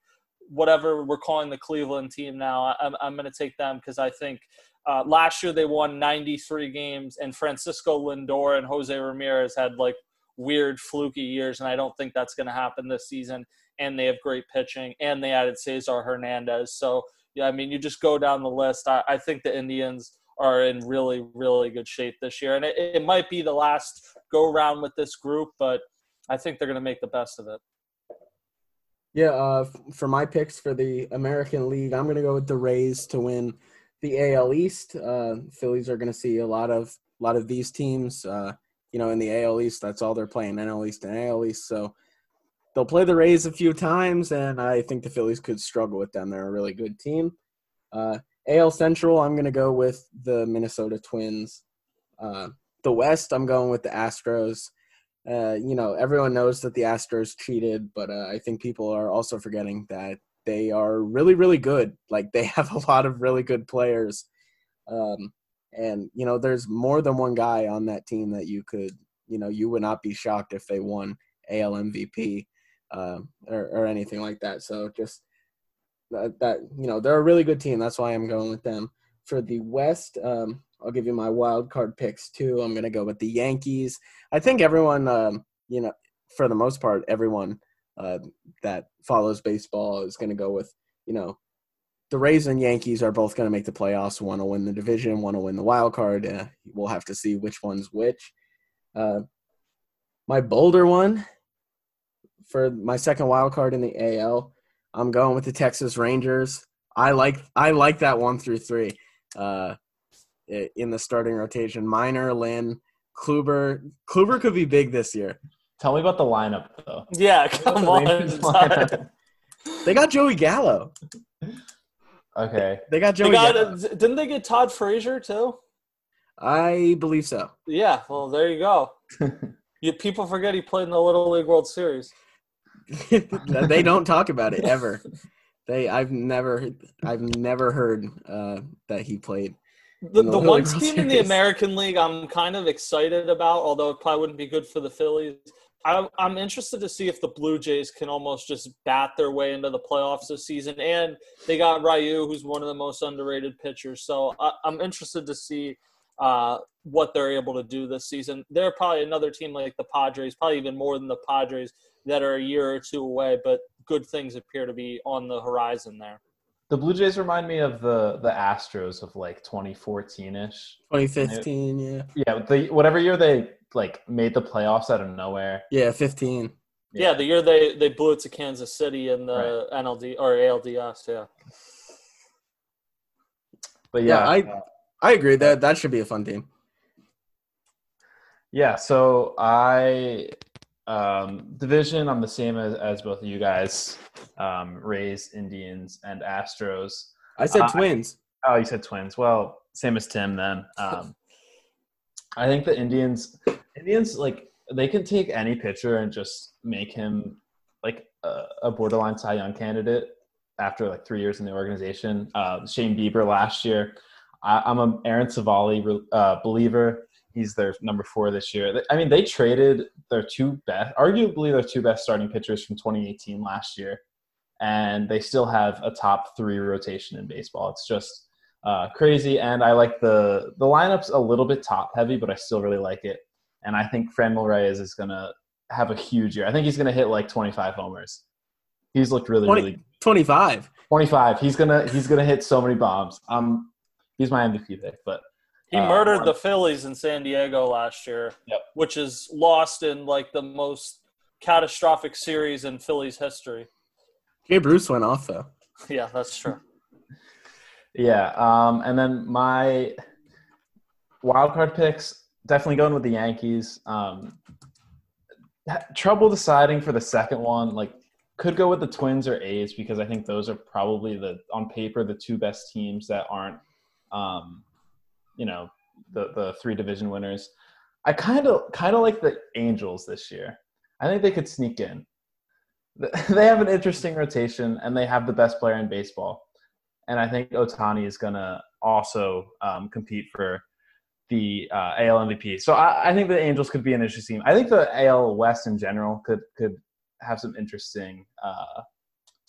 whatever we're calling the Cleveland team now. I'm, I'm going to take them because I think uh, last year they won 93 games, and Francisco Lindor and Jose Ramirez had like weird fluky years, and I don't think that's going to happen this season. And they have great pitching, and they added Cesar Hernandez. So yeah, I mean, you just go down the list. I, I think the Indians are in really, really good shape this year, and it, it might be the last go round with this group, but I think they're going to make the best of it. Yeah, uh, for my picks for the American League, I'm going to go with the Rays to win the AL East. Uh, Phillies are going to see a lot of a lot of these teams. Uh, you know, in the AL East, that's all they're playing: NL East and AL East. So they'll play the Rays a few times, and I think the Phillies could struggle with them. They're a really good team. Uh, AL Central, I'm going to go with the Minnesota Twins. Uh, the West, I'm going with the Astros. Uh, you know, everyone knows that the Astros cheated, but uh, I think people are also forgetting that they are really, really good. Like they have a lot of really good players, um, and you know, there's more than one guy on that team that you could, you know, you would not be shocked if they won AL MVP uh, or, or anything like that. So just that, that you know, they're a really good team. That's why I'm going with them. For the West, um, I'll give you my wild card picks too. I'm gonna go with the Yankees. I think everyone, um, you know, for the most part, everyone uh, that follows baseball is gonna go with, you know, the Rays and Yankees are both gonna make the playoffs. One will win the division, one will win the wild card. Uh, we'll have to see which one's which. Uh, my bolder one for my second wild card in the AL, I'm going with the Texas Rangers. I like I like that one through three. Uh, in the starting rotation. Minor, Lynn, Kluber. Kluber could be big this year. Tell me about the lineup, though. Yeah, come on. they got Joey Gallo. Okay. They got Joey. They got, didn't they get Todd Frazier too? I believe so. Yeah. Well, there you go. you people forget he played in the Little League World Series. they don't talk about it ever. They, I've never, I've never heard uh, that he played. The, the, the one team in the American League I'm kind of excited about, although it probably wouldn't be good for the Phillies. I, I'm interested to see if the Blue Jays can almost just bat their way into the playoffs this season. And they got Ryu, who's one of the most underrated pitchers. So I, am interested to see uh, what they're able to do this season. They're probably another team like the Padres, probably even more than the Padres, that are a year or two away, but good things appear to be on the horizon there. The Blue Jays remind me of the the Astros of like 2014 ish. 2015, yeah. Yeah, the whatever year they like made the playoffs out of nowhere. Yeah, 15. Yeah, yeah the year they they blew it to Kansas City in the right. NLD or ALDS. Yeah. But yeah, yeah I uh, I agree that that should be a fun team. Yeah, so I um, division, I'm the same as, as both of you guys. Um, Rays, Indians, and Astros. I said uh, twins. oh, you said twins. Well, same as Tim then. Um, I think the Indians, Indians like they can take any pitcher and just make him like a, a borderline Cy Young candidate after like three years in the organization. Uh, Shane Bieber last year. I, am a Aaron Civale uh, believer. He's their number four this year. I mean, they traded their two best, arguably their two best starting pitchers from 2018 last year, and they still have a top three rotation in baseball. It's just uh, crazy, and I like the the lineup's a little bit top heavy, but I still really like it. And I think Franmil Reyes is gonna have a huge year. I think he's gonna hit like 25 homers. He's looked really, 20, really 25. 25. He's gonna he's gonna hit so many bombs. Um, he's my MVP pick, but he uh, murdered the Phillies in San Diego last year, yep. which is lost in like the most catastrophic series in Phillies history. Jay Bruce went off though. yeah, that's true. yeah, um, and then my wild card picks definitely going with the Yankees. Um, trouble deciding for the second one. Like, could go with the Twins or A's because I think those are probably the on paper the two best teams that aren't um, you know the the three division winners. I kind of kind of like the Angels this year. I think they could sneak in. They have an interesting rotation, and they have the best player in baseball. And I think Ohtani is going to also um, compete for the uh, AL MVP. So I, I, think the Angels could be an interesting team. I think the AL West in general could could have some interesting uh,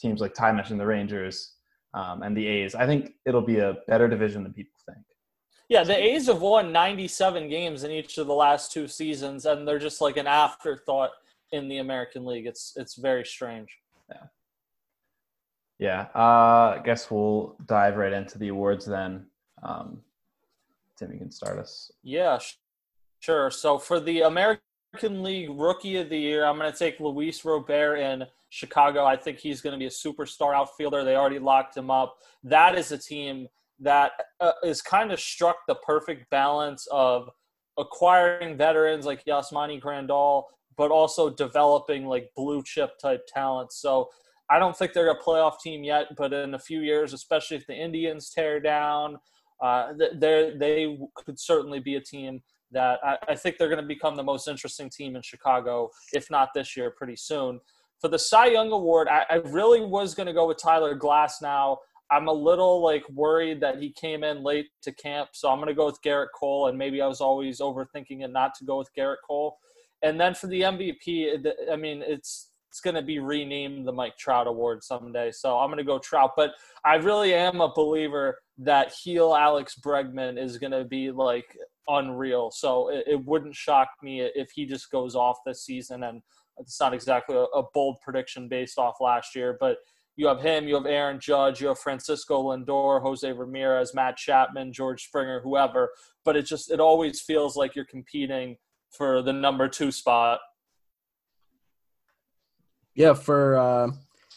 teams like Ty mentioned, the Rangers um, and the A's. I think it'll be a better division than people think. Yeah, the A's have won 97 games in each of the last two seasons, and they're just like an afterthought in the American League. It's it's very strange. Yeah. Yeah. Uh, I guess we'll dive right into the awards then. Um, Tim, you can start us. Yeah, sure. So for the American League Rookie of the Year, I'm going to take Luis Robert in Chicago. I think he's going to be a superstar outfielder. They already locked him up. That is a team – that uh, is kind of struck the perfect balance of acquiring veterans like Yasmani Grandal, but also developing like blue chip type talent. So I don't think they're a playoff team yet, but in a few years, especially if the Indians tear down, uh, they could certainly be a team that I, I think they're going to become the most interesting team in Chicago, if not this year, pretty soon. For the Cy Young Award, I, I really was going to go with Tyler Glasnow. I'm a little like worried that he came in late to camp, so I'm going to go with Gerrit Cole. And maybe I was always overthinking it not to go with Gerrit Cole. And then for the MVP, I mean, it's it's going to be renamed the Mike Trout Award someday. So I'm going to go Trout. But I really am a believer that heel Alex Bregman is going to be like unreal. So it, it, wouldn't shock me if he just goes off this season. And it's not exactly a, a bold prediction based off last year, but you have him, you have Aaron Judge, you have Francisco Lindor, Jose Ramirez, Matt Chapman, George Springer, whoever. But it just it always feels like you're competing for the number two spot yeah, for uh,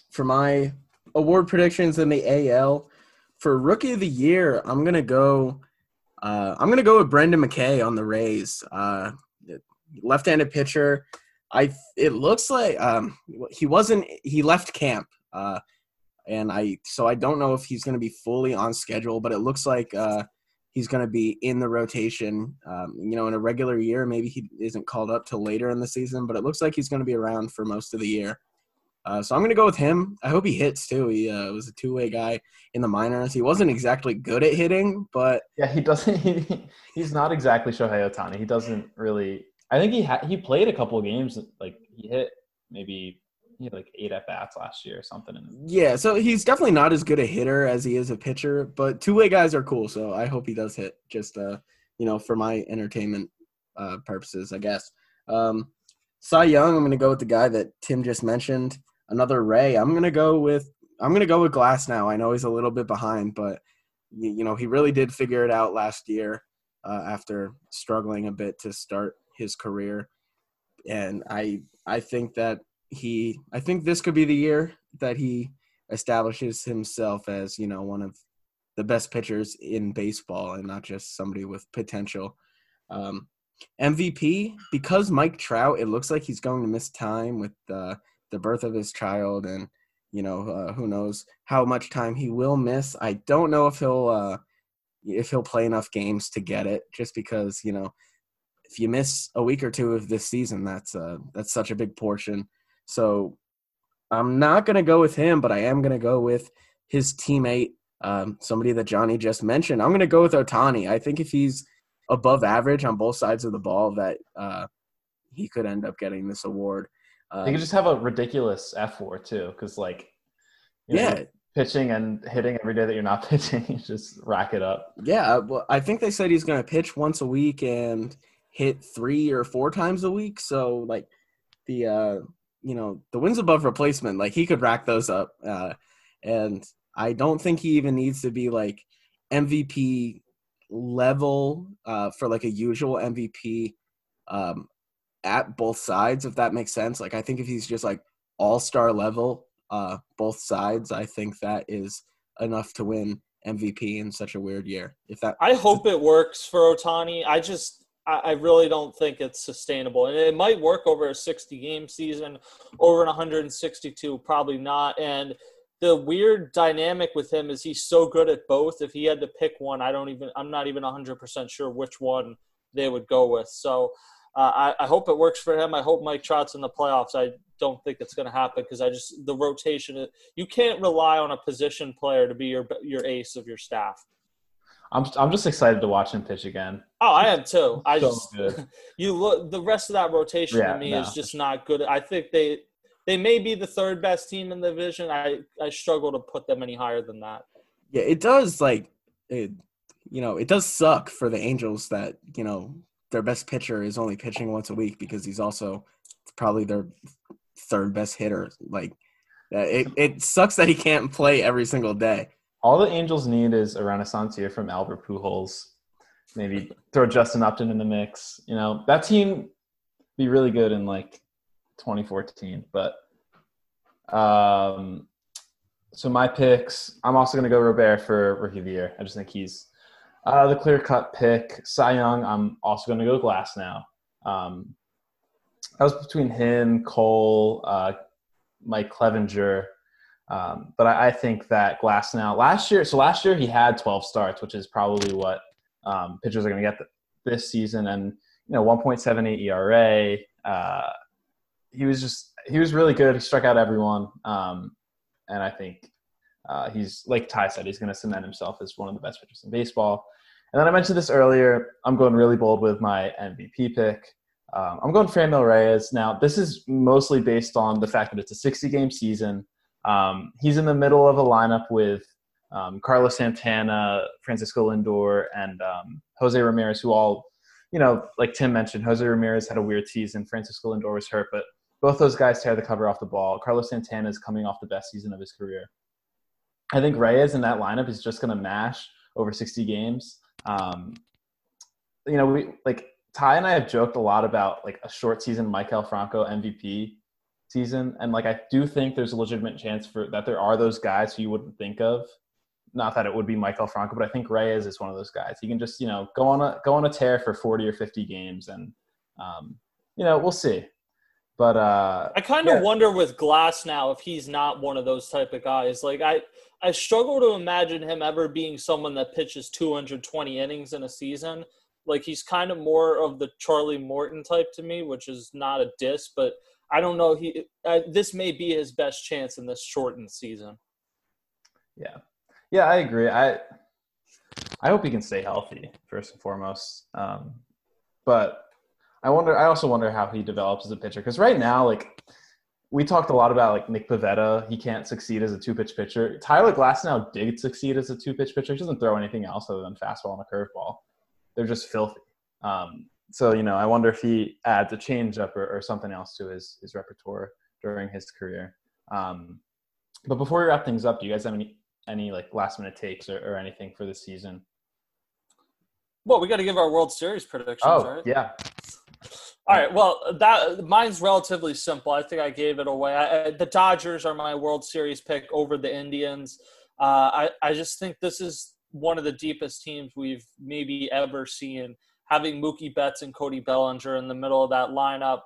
for my award predictions in the AL for rookie of the year, I'm gonna go. Uh, I'm gonna go with Brendan McKay on the Rays. Uh, left-handed pitcher. I it looks like um, he wasn't. He left camp, uh, and I so I don't know if he's gonna be fully on schedule, but it looks like uh, he's going to be in the rotation. Um, you know, in a regular year, maybe he isn't called up till later in the season, but it looks like he's going to be around for most of the year. Uh, so I'm going to go with him. I hope he hits too. He uh, was a two way guy in the minors. He wasn't exactly good at hitting, but yeah, he doesn't. He, he's not exactly Shohei Ohtani. He doesn't really. I think he had he played a couple games. Like he hit maybe he had like eight at bats last year or something. Yeah, so he's definitely not as good a hitter as he is a pitcher, but two way guys are cool. So I hope he does hit. Just uh, you know, for my entertainment uh, purposes, I guess. Um, Cy Young, I'm going to go with the guy that Tim just mentioned. Another Ray. I'm going to go with I'm going to go with Glasnow. I know he's a little bit behind, but you, know he really did figure it out last year uh, after struggling a bit to start his career, and I I think that he I think this could be the year that he establishes himself as you know one of the best pitchers in baseball and not just somebody with potential. Um, MVP because Mike Trout, it looks like he's going to miss time with uh, the birth of his child, and you know uh, who knows how much time he will miss. I don't know if he'll uh, if he'll play enough games to get it, just because you know if you miss a week or two of this season, that's uh, that's such a big portion so I'm not going to go with him, but I am going to go with his teammate, um, somebody that Johnny just mentioned. I'm going to go with Ohtani. I think if he's above average on both sides of the ball, that uh, he could end up getting this award. Um, he could just have a ridiculous fWAR too, because like, yeah, know, pitching and hitting every day that you're not pitching, just rack it up. Yeah, well, I think they said he's going to pitch once a week and hit three or four times a week. So like the uh, you know the wins above replacement. Like he could rack those up uh, and i don't think he even needs to be like mvp level uh, for like a usual mvp um, at both sides if that makes sense. Like i think if he's just like all-star level uh, both sides i think that is enough to win mvp in such a weird year. If that i hope it works for Ohtani i just I, really don't think it's sustainable. And it might work over a 60 game season, over an 162, probably not. And the weird dynamic with him is he's so good at both. If he had to pick one, I don't even, I'm not even 100% sure which one they would go with. So uh, I, I hope it works for him. I hope Mike Trout's in the playoffs. I don't think it's going to happen because I just, the rotation, you can't rely on a position player to be your, your ace of your staff. I'm I'm just excited to watch him pitch again. Oh, I am too. I so just good. you look the rest of that rotation yeah, to me no. is just not good. I think they they may be the third best team in the division. I I struggle to put them any higher than that. Yeah, it does like it you know, it does suck for the Angels that, you know, their best pitcher is only pitching once a week because he's also probably their third best hitter. Like uh, it it sucks that he can't play every single day all the Angels need is a renaissance year from Albert Pujols. Maybe throw Justin Upton in the mix. You know that team be really good in like 2014. But um, so my picks, I'm also going to go Robert for rookie of the year. I just think he's uh, the clear cut pick. Cy Young, I'm also going to go Glasnow. Um, I was between him, Cole, uh, Mike Clevinger. Um, but I, I, think that Glasnow last year, so last year he had 12 starts, which is probably what um, pitchers are going to get this season. And, you know, 1.78 ERA. Uh, he was just, he was really good. He struck out everyone. Um, and I think uh, he's, like Ty said, he's going to cement himself as one of the best pitchers in baseball. And then I mentioned this earlier. I'm going really bold with my MVP pick. Um, I'm going Franmil Reyes. Now, this is mostly based on the fact that it's a 60 game season. Um, he's in the middle of a lineup with um, Carlos Santana, Francisco Lindor, and um, Jose Ramirez, who all, you know, like Tim mentioned, Jose Ramirez had a weird season. Francisco Lindor was hurt, but both those guys tear the cover off the ball. Carlos Santana is coming off the best season of his career. I think Reyes in that lineup is just going to mash over 60 games. Um, you know, we like Ty and I have joked a lot about like a short season Maikel Franco MVP season, and like I do think there's a legitimate chance for that there are those guys who you wouldn't think of. Not that it would be Maikel Franco, but I think Reyes is one of those guys. He can just you know go on a go on a tear for 40 or 50 games, and um, you know we'll see. But uh, I kind of yeah. wonder with Glasnow if he's not one of those type of guys. Like I, I struggle to imagine him ever being someone that pitches 220 innings in a season. Like he's kind of more of the Charlie Morton type to me, which is not a diss, but I don't know. He uh, this may be his best chance in this shortened season. Yeah, yeah, I agree. I I hope he can stay healthy first and foremost. Um, but I wonder. I also wonder how he develops as a pitcher because right now, like we talked a lot about like Nick Pivetta, He can't succeed as a two pitch pitcher. Tyler Glasnow did succeed as a two pitch pitcher. He doesn't throw anything else other than fastball and a curveball. They're just filthy. Um, so you know, I wonder if he adds a changeup or, or something else to his his repertoire during his career. Um, but before we wrap things up, do you guys have any any like last minute takes or, or anything for the season? Well, we got to give our World Series predictions, oh, right? Yeah. All right. Well, that mine's relatively simple. I think I gave it away. I, the Dodgers are my World Series pick over the Indians. Uh, I I just think this is one of the deepest teams we've maybe ever seen. Having Mookie Betts and Cody Bellinger in the middle of that lineup,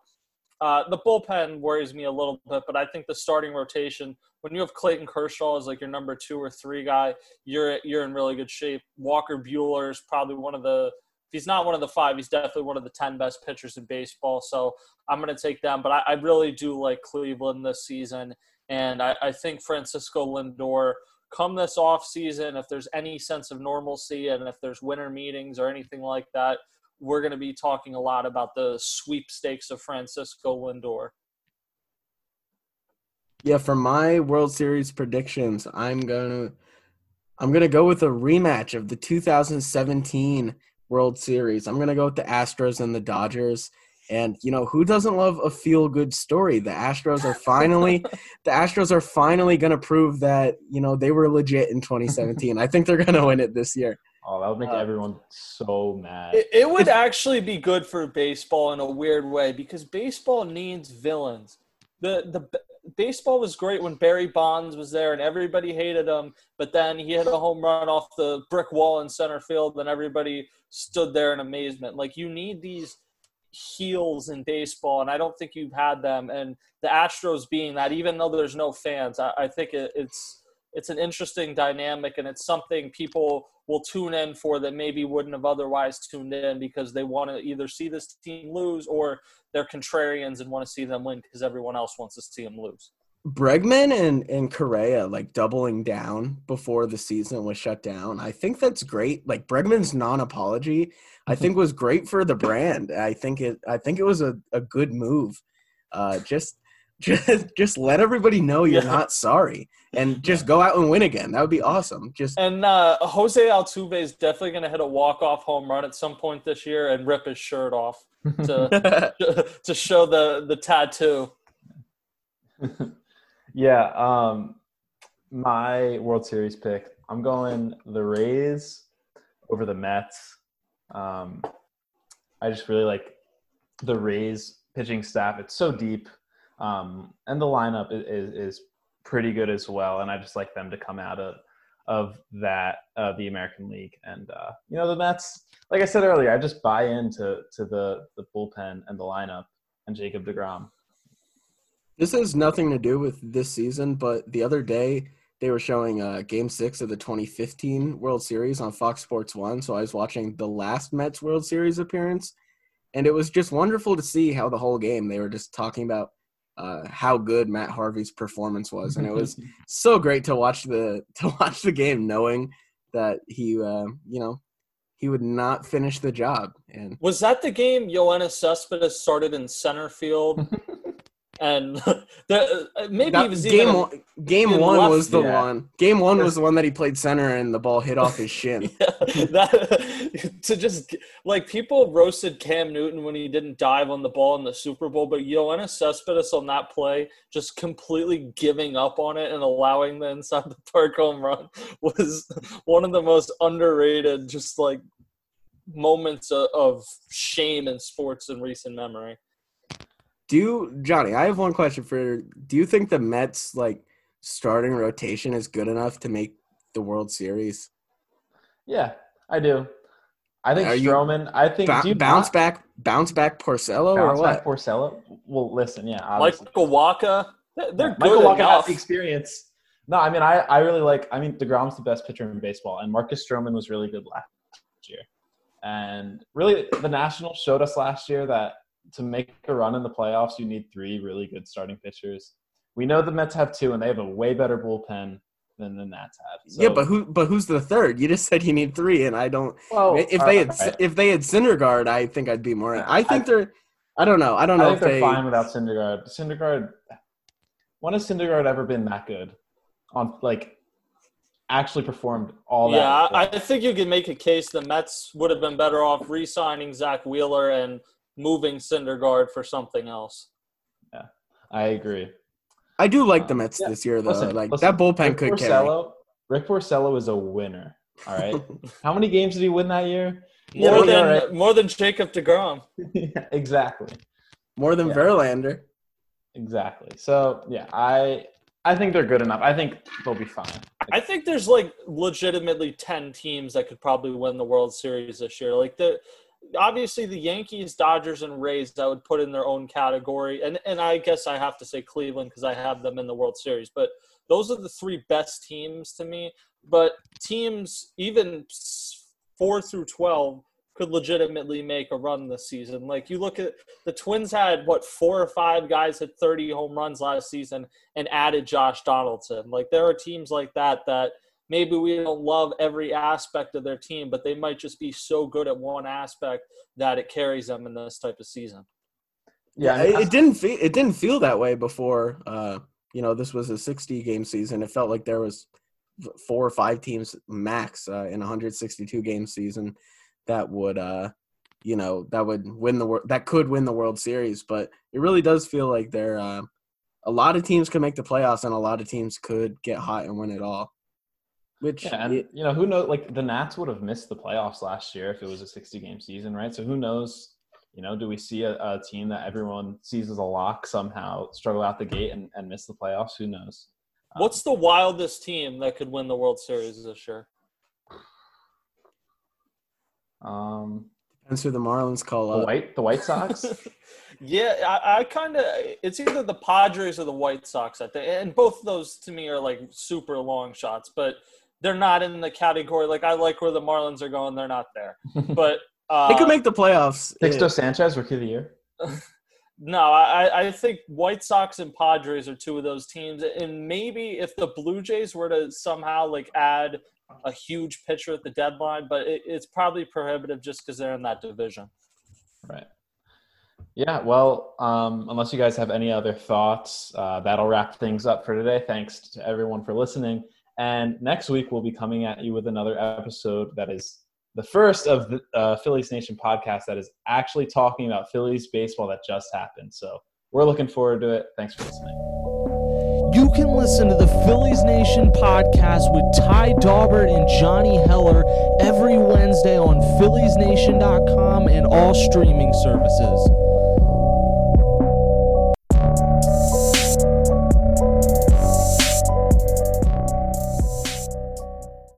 uh, the bullpen worries me a little bit, but I think the starting rotation, when you have Clayton Kershaw as like your number two or three guy, you're you're in really good shape. Walker Buehler is probably one of the if he's not one of the five, he's definitely one of the 10 best pitchers in baseball. So I'm going to take them. But I, I, really do like Cleveland this season. And I, I think Francisco Lindor, come this off season, if there's any sense of normalcy and if there's winter meetings or anything like that, we're going to be talking a lot about the sweepstakes of Francisco Lindor. Yeah, for my World Series predictions, I'm gonna I'm gonna go with a rematch of the 2017 World Series. I'm gonna go with the Astros and the Dodgers. And you know who doesn't love a feel good story? The Astros are finally, the Astros are finally gonna prove that you know they were legit in 2017. I think they're gonna win it this year. Oh, that would make uh, everyone so mad. It, it would actually be good for baseball in a weird way because baseball needs villains. The the baseball was great when Barry Bonds was there and everybody hated him, but then he hit a home run off the brick wall in center field and everybody stood there in amazement. Like you need these heels in baseball, and I don't think you've had them. And the Astros being that, even though there's no fans, I, I think it, it's it's an interesting dynamic, and it's something people will tune in for that maybe wouldn't have otherwise tuned in because they want to either see this team lose or they're contrarians and want to see them win because everyone else wants to see them lose. Bregman and, and Correa like doubling down before the season was shut down. I think that's great. Like Bregman's non-apology, I think was great for the brand. I think it I think it was a, a good move. Uh, just just just let everybody know you're yeah. not sorry and just go out and win again. That would be awesome. Just and uh, Jose Altuve is definitely going to hit a walk off home run at some point this year and rip his shirt off to to show the the tattoo. Yeah, um, my World Series pick. I'm going the Rays over the Mets. Um, I just really like the Rays pitching staff. It's so deep, um, and the lineup is, is pretty good as well. And I just like them to come out of of that uh, the American League. And uh, you know the Mets, like I said earlier, I just buy into to the the bullpen and the lineup and Jacob DeGrom. This has nothing to do with this season, but the other day they were showing uh, Game Six of the 2015 World Series on Fox Sports One. So I was watching the last Mets World Series appearance, and it was just wonderful to see how the whole game they were just talking about uh, how good Matt Harvey's performance was, and it was so great to watch the to watch the game knowing that he, uh, you know, he would not finish the job. And Was that the game Yoenis Cespedes started in center field? and the, uh, maybe that- it was game even one, game in one left- was the Yeah. one. Game one was the one that he played center and the ball hit off his shin. that to just like people roasted Cam Newton when he didn't dive on the ball in the Super Bowl, but Yoenis Cespedes on that play just completely giving up on it and allowing the inside the park home run was one of the most underrated just like moments of, of shame in sports in recent memory. Do you, Johnny? I have one question for. You. Do you think the Mets like starting rotation is good enough to make the World Series? Yeah, I do. I think Are Stroman. I think Ba- do you bounce not back, bounce back Porcello bounce or back? Porcello. Well, listen, yeah, obviously. Michael Wacha, they're they're Michael good Walker has the experience. No, I mean, I, I really like. I mean, Degrom's the best pitcher in baseball, and Marcus Stroman was really good last year. And really, the Nationals showed us last year that to make a run in the playoffs, you need three really good starting pitchers. We know the Mets have two, and they have a way better bullpen than the Nats have. So- yeah, but who? But who's the third? You just said you need three, and I don't. well, if they had right. if they had Syndergaard, I think I'd be more. I think I- they're. I don't know. I don't I know think if they're they. fine without Syndergaard. Syndergaard, when has Syndergaard ever been that good? On like, actually performed all that. Yeah, well? I, I think you can make a case the Mets would have been better off re-signing Zack Wheeler and moving Syndergaard for something else. Yeah, I agree. I do like the Um, Mets yeah, this year, though. listen, like listen, that bullpen Rick could carry. Rick Porcello is a winner. All right. How many games did he win that year? More Yeah, than right. more than Jacob Degrom. Yeah, exactly. More than Yeah. Verlander. Exactly. So yeah, I I think they're good enough. I think they'll be fine. I think there's like legitimately ten teams that could probably win the World Series this year. Like the obviously the Yankees, Dodgers, and Rays I would put in their own category, and and I guess I have to say Cleveland because I have them in the World Series. But those are the three best teams to me. But teams even four through twelve could legitimately make a run this season. Like you look at the Twins had what four or five guys hit 30 home runs last season and added Josh Donaldson. Like there are teams like that that maybe we don't love every aspect of their team, but they might just be so good at one aspect that it carries them in this type of season. Yeah, I it, mean, it didn't feel it didn't feel that way before. Uh, you know, this was a 60 game season. It felt like there was four or five teams max uh, in a 162 game season that would, uh, you know, that would win the world that could win the World Series. But it really does feel like there uh, a lot of teams could make the playoffs, and a lot of teams could get hot and win it all. Which Yeah, and it- you know who knows? Like the Nats would have missed the playoffs last year if it was a 60 game season, right? So who knows? You know, do we see a, a team that everyone sees as a lock somehow struggle out the gate and, and miss the playoffs? Who knows? Um, What's the wildest team that could win the World Series this year? um depends who the Marlins call the up. white the White Sox? yeah, I, I kind of it's either the Padres or the White Sox. I think, and both of those to me are like super long shots, but they're not in the category. Like I like where the Marlins are going; they're not there. But uh, They could make the playoffs. Sixto Yeah. Sanchez, rookie of the year. No, I, I think White Sox and Padres are two of those teams, and maybe if the Blue Jays were to somehow like add a huge pitcher at the deadline, but it, it's probably prohibitive just because they're in that division. Right. Yeah, well, um, unless you guys have any other thoughts, uh, that'll wrap things up for today. Thanks to everyone for listening. And next week, we'll be coming at you with another episode that is the first of the uh, Phillies Nation podcast that is actually talking about Phillies baseball that just happened. So we're looking forward to it. Thanks for listening. You can listen to the Phillies Nation podcast with Ty Daubert and Johnny Heller every Wednesday on PhilliesNation.com and all streaming services.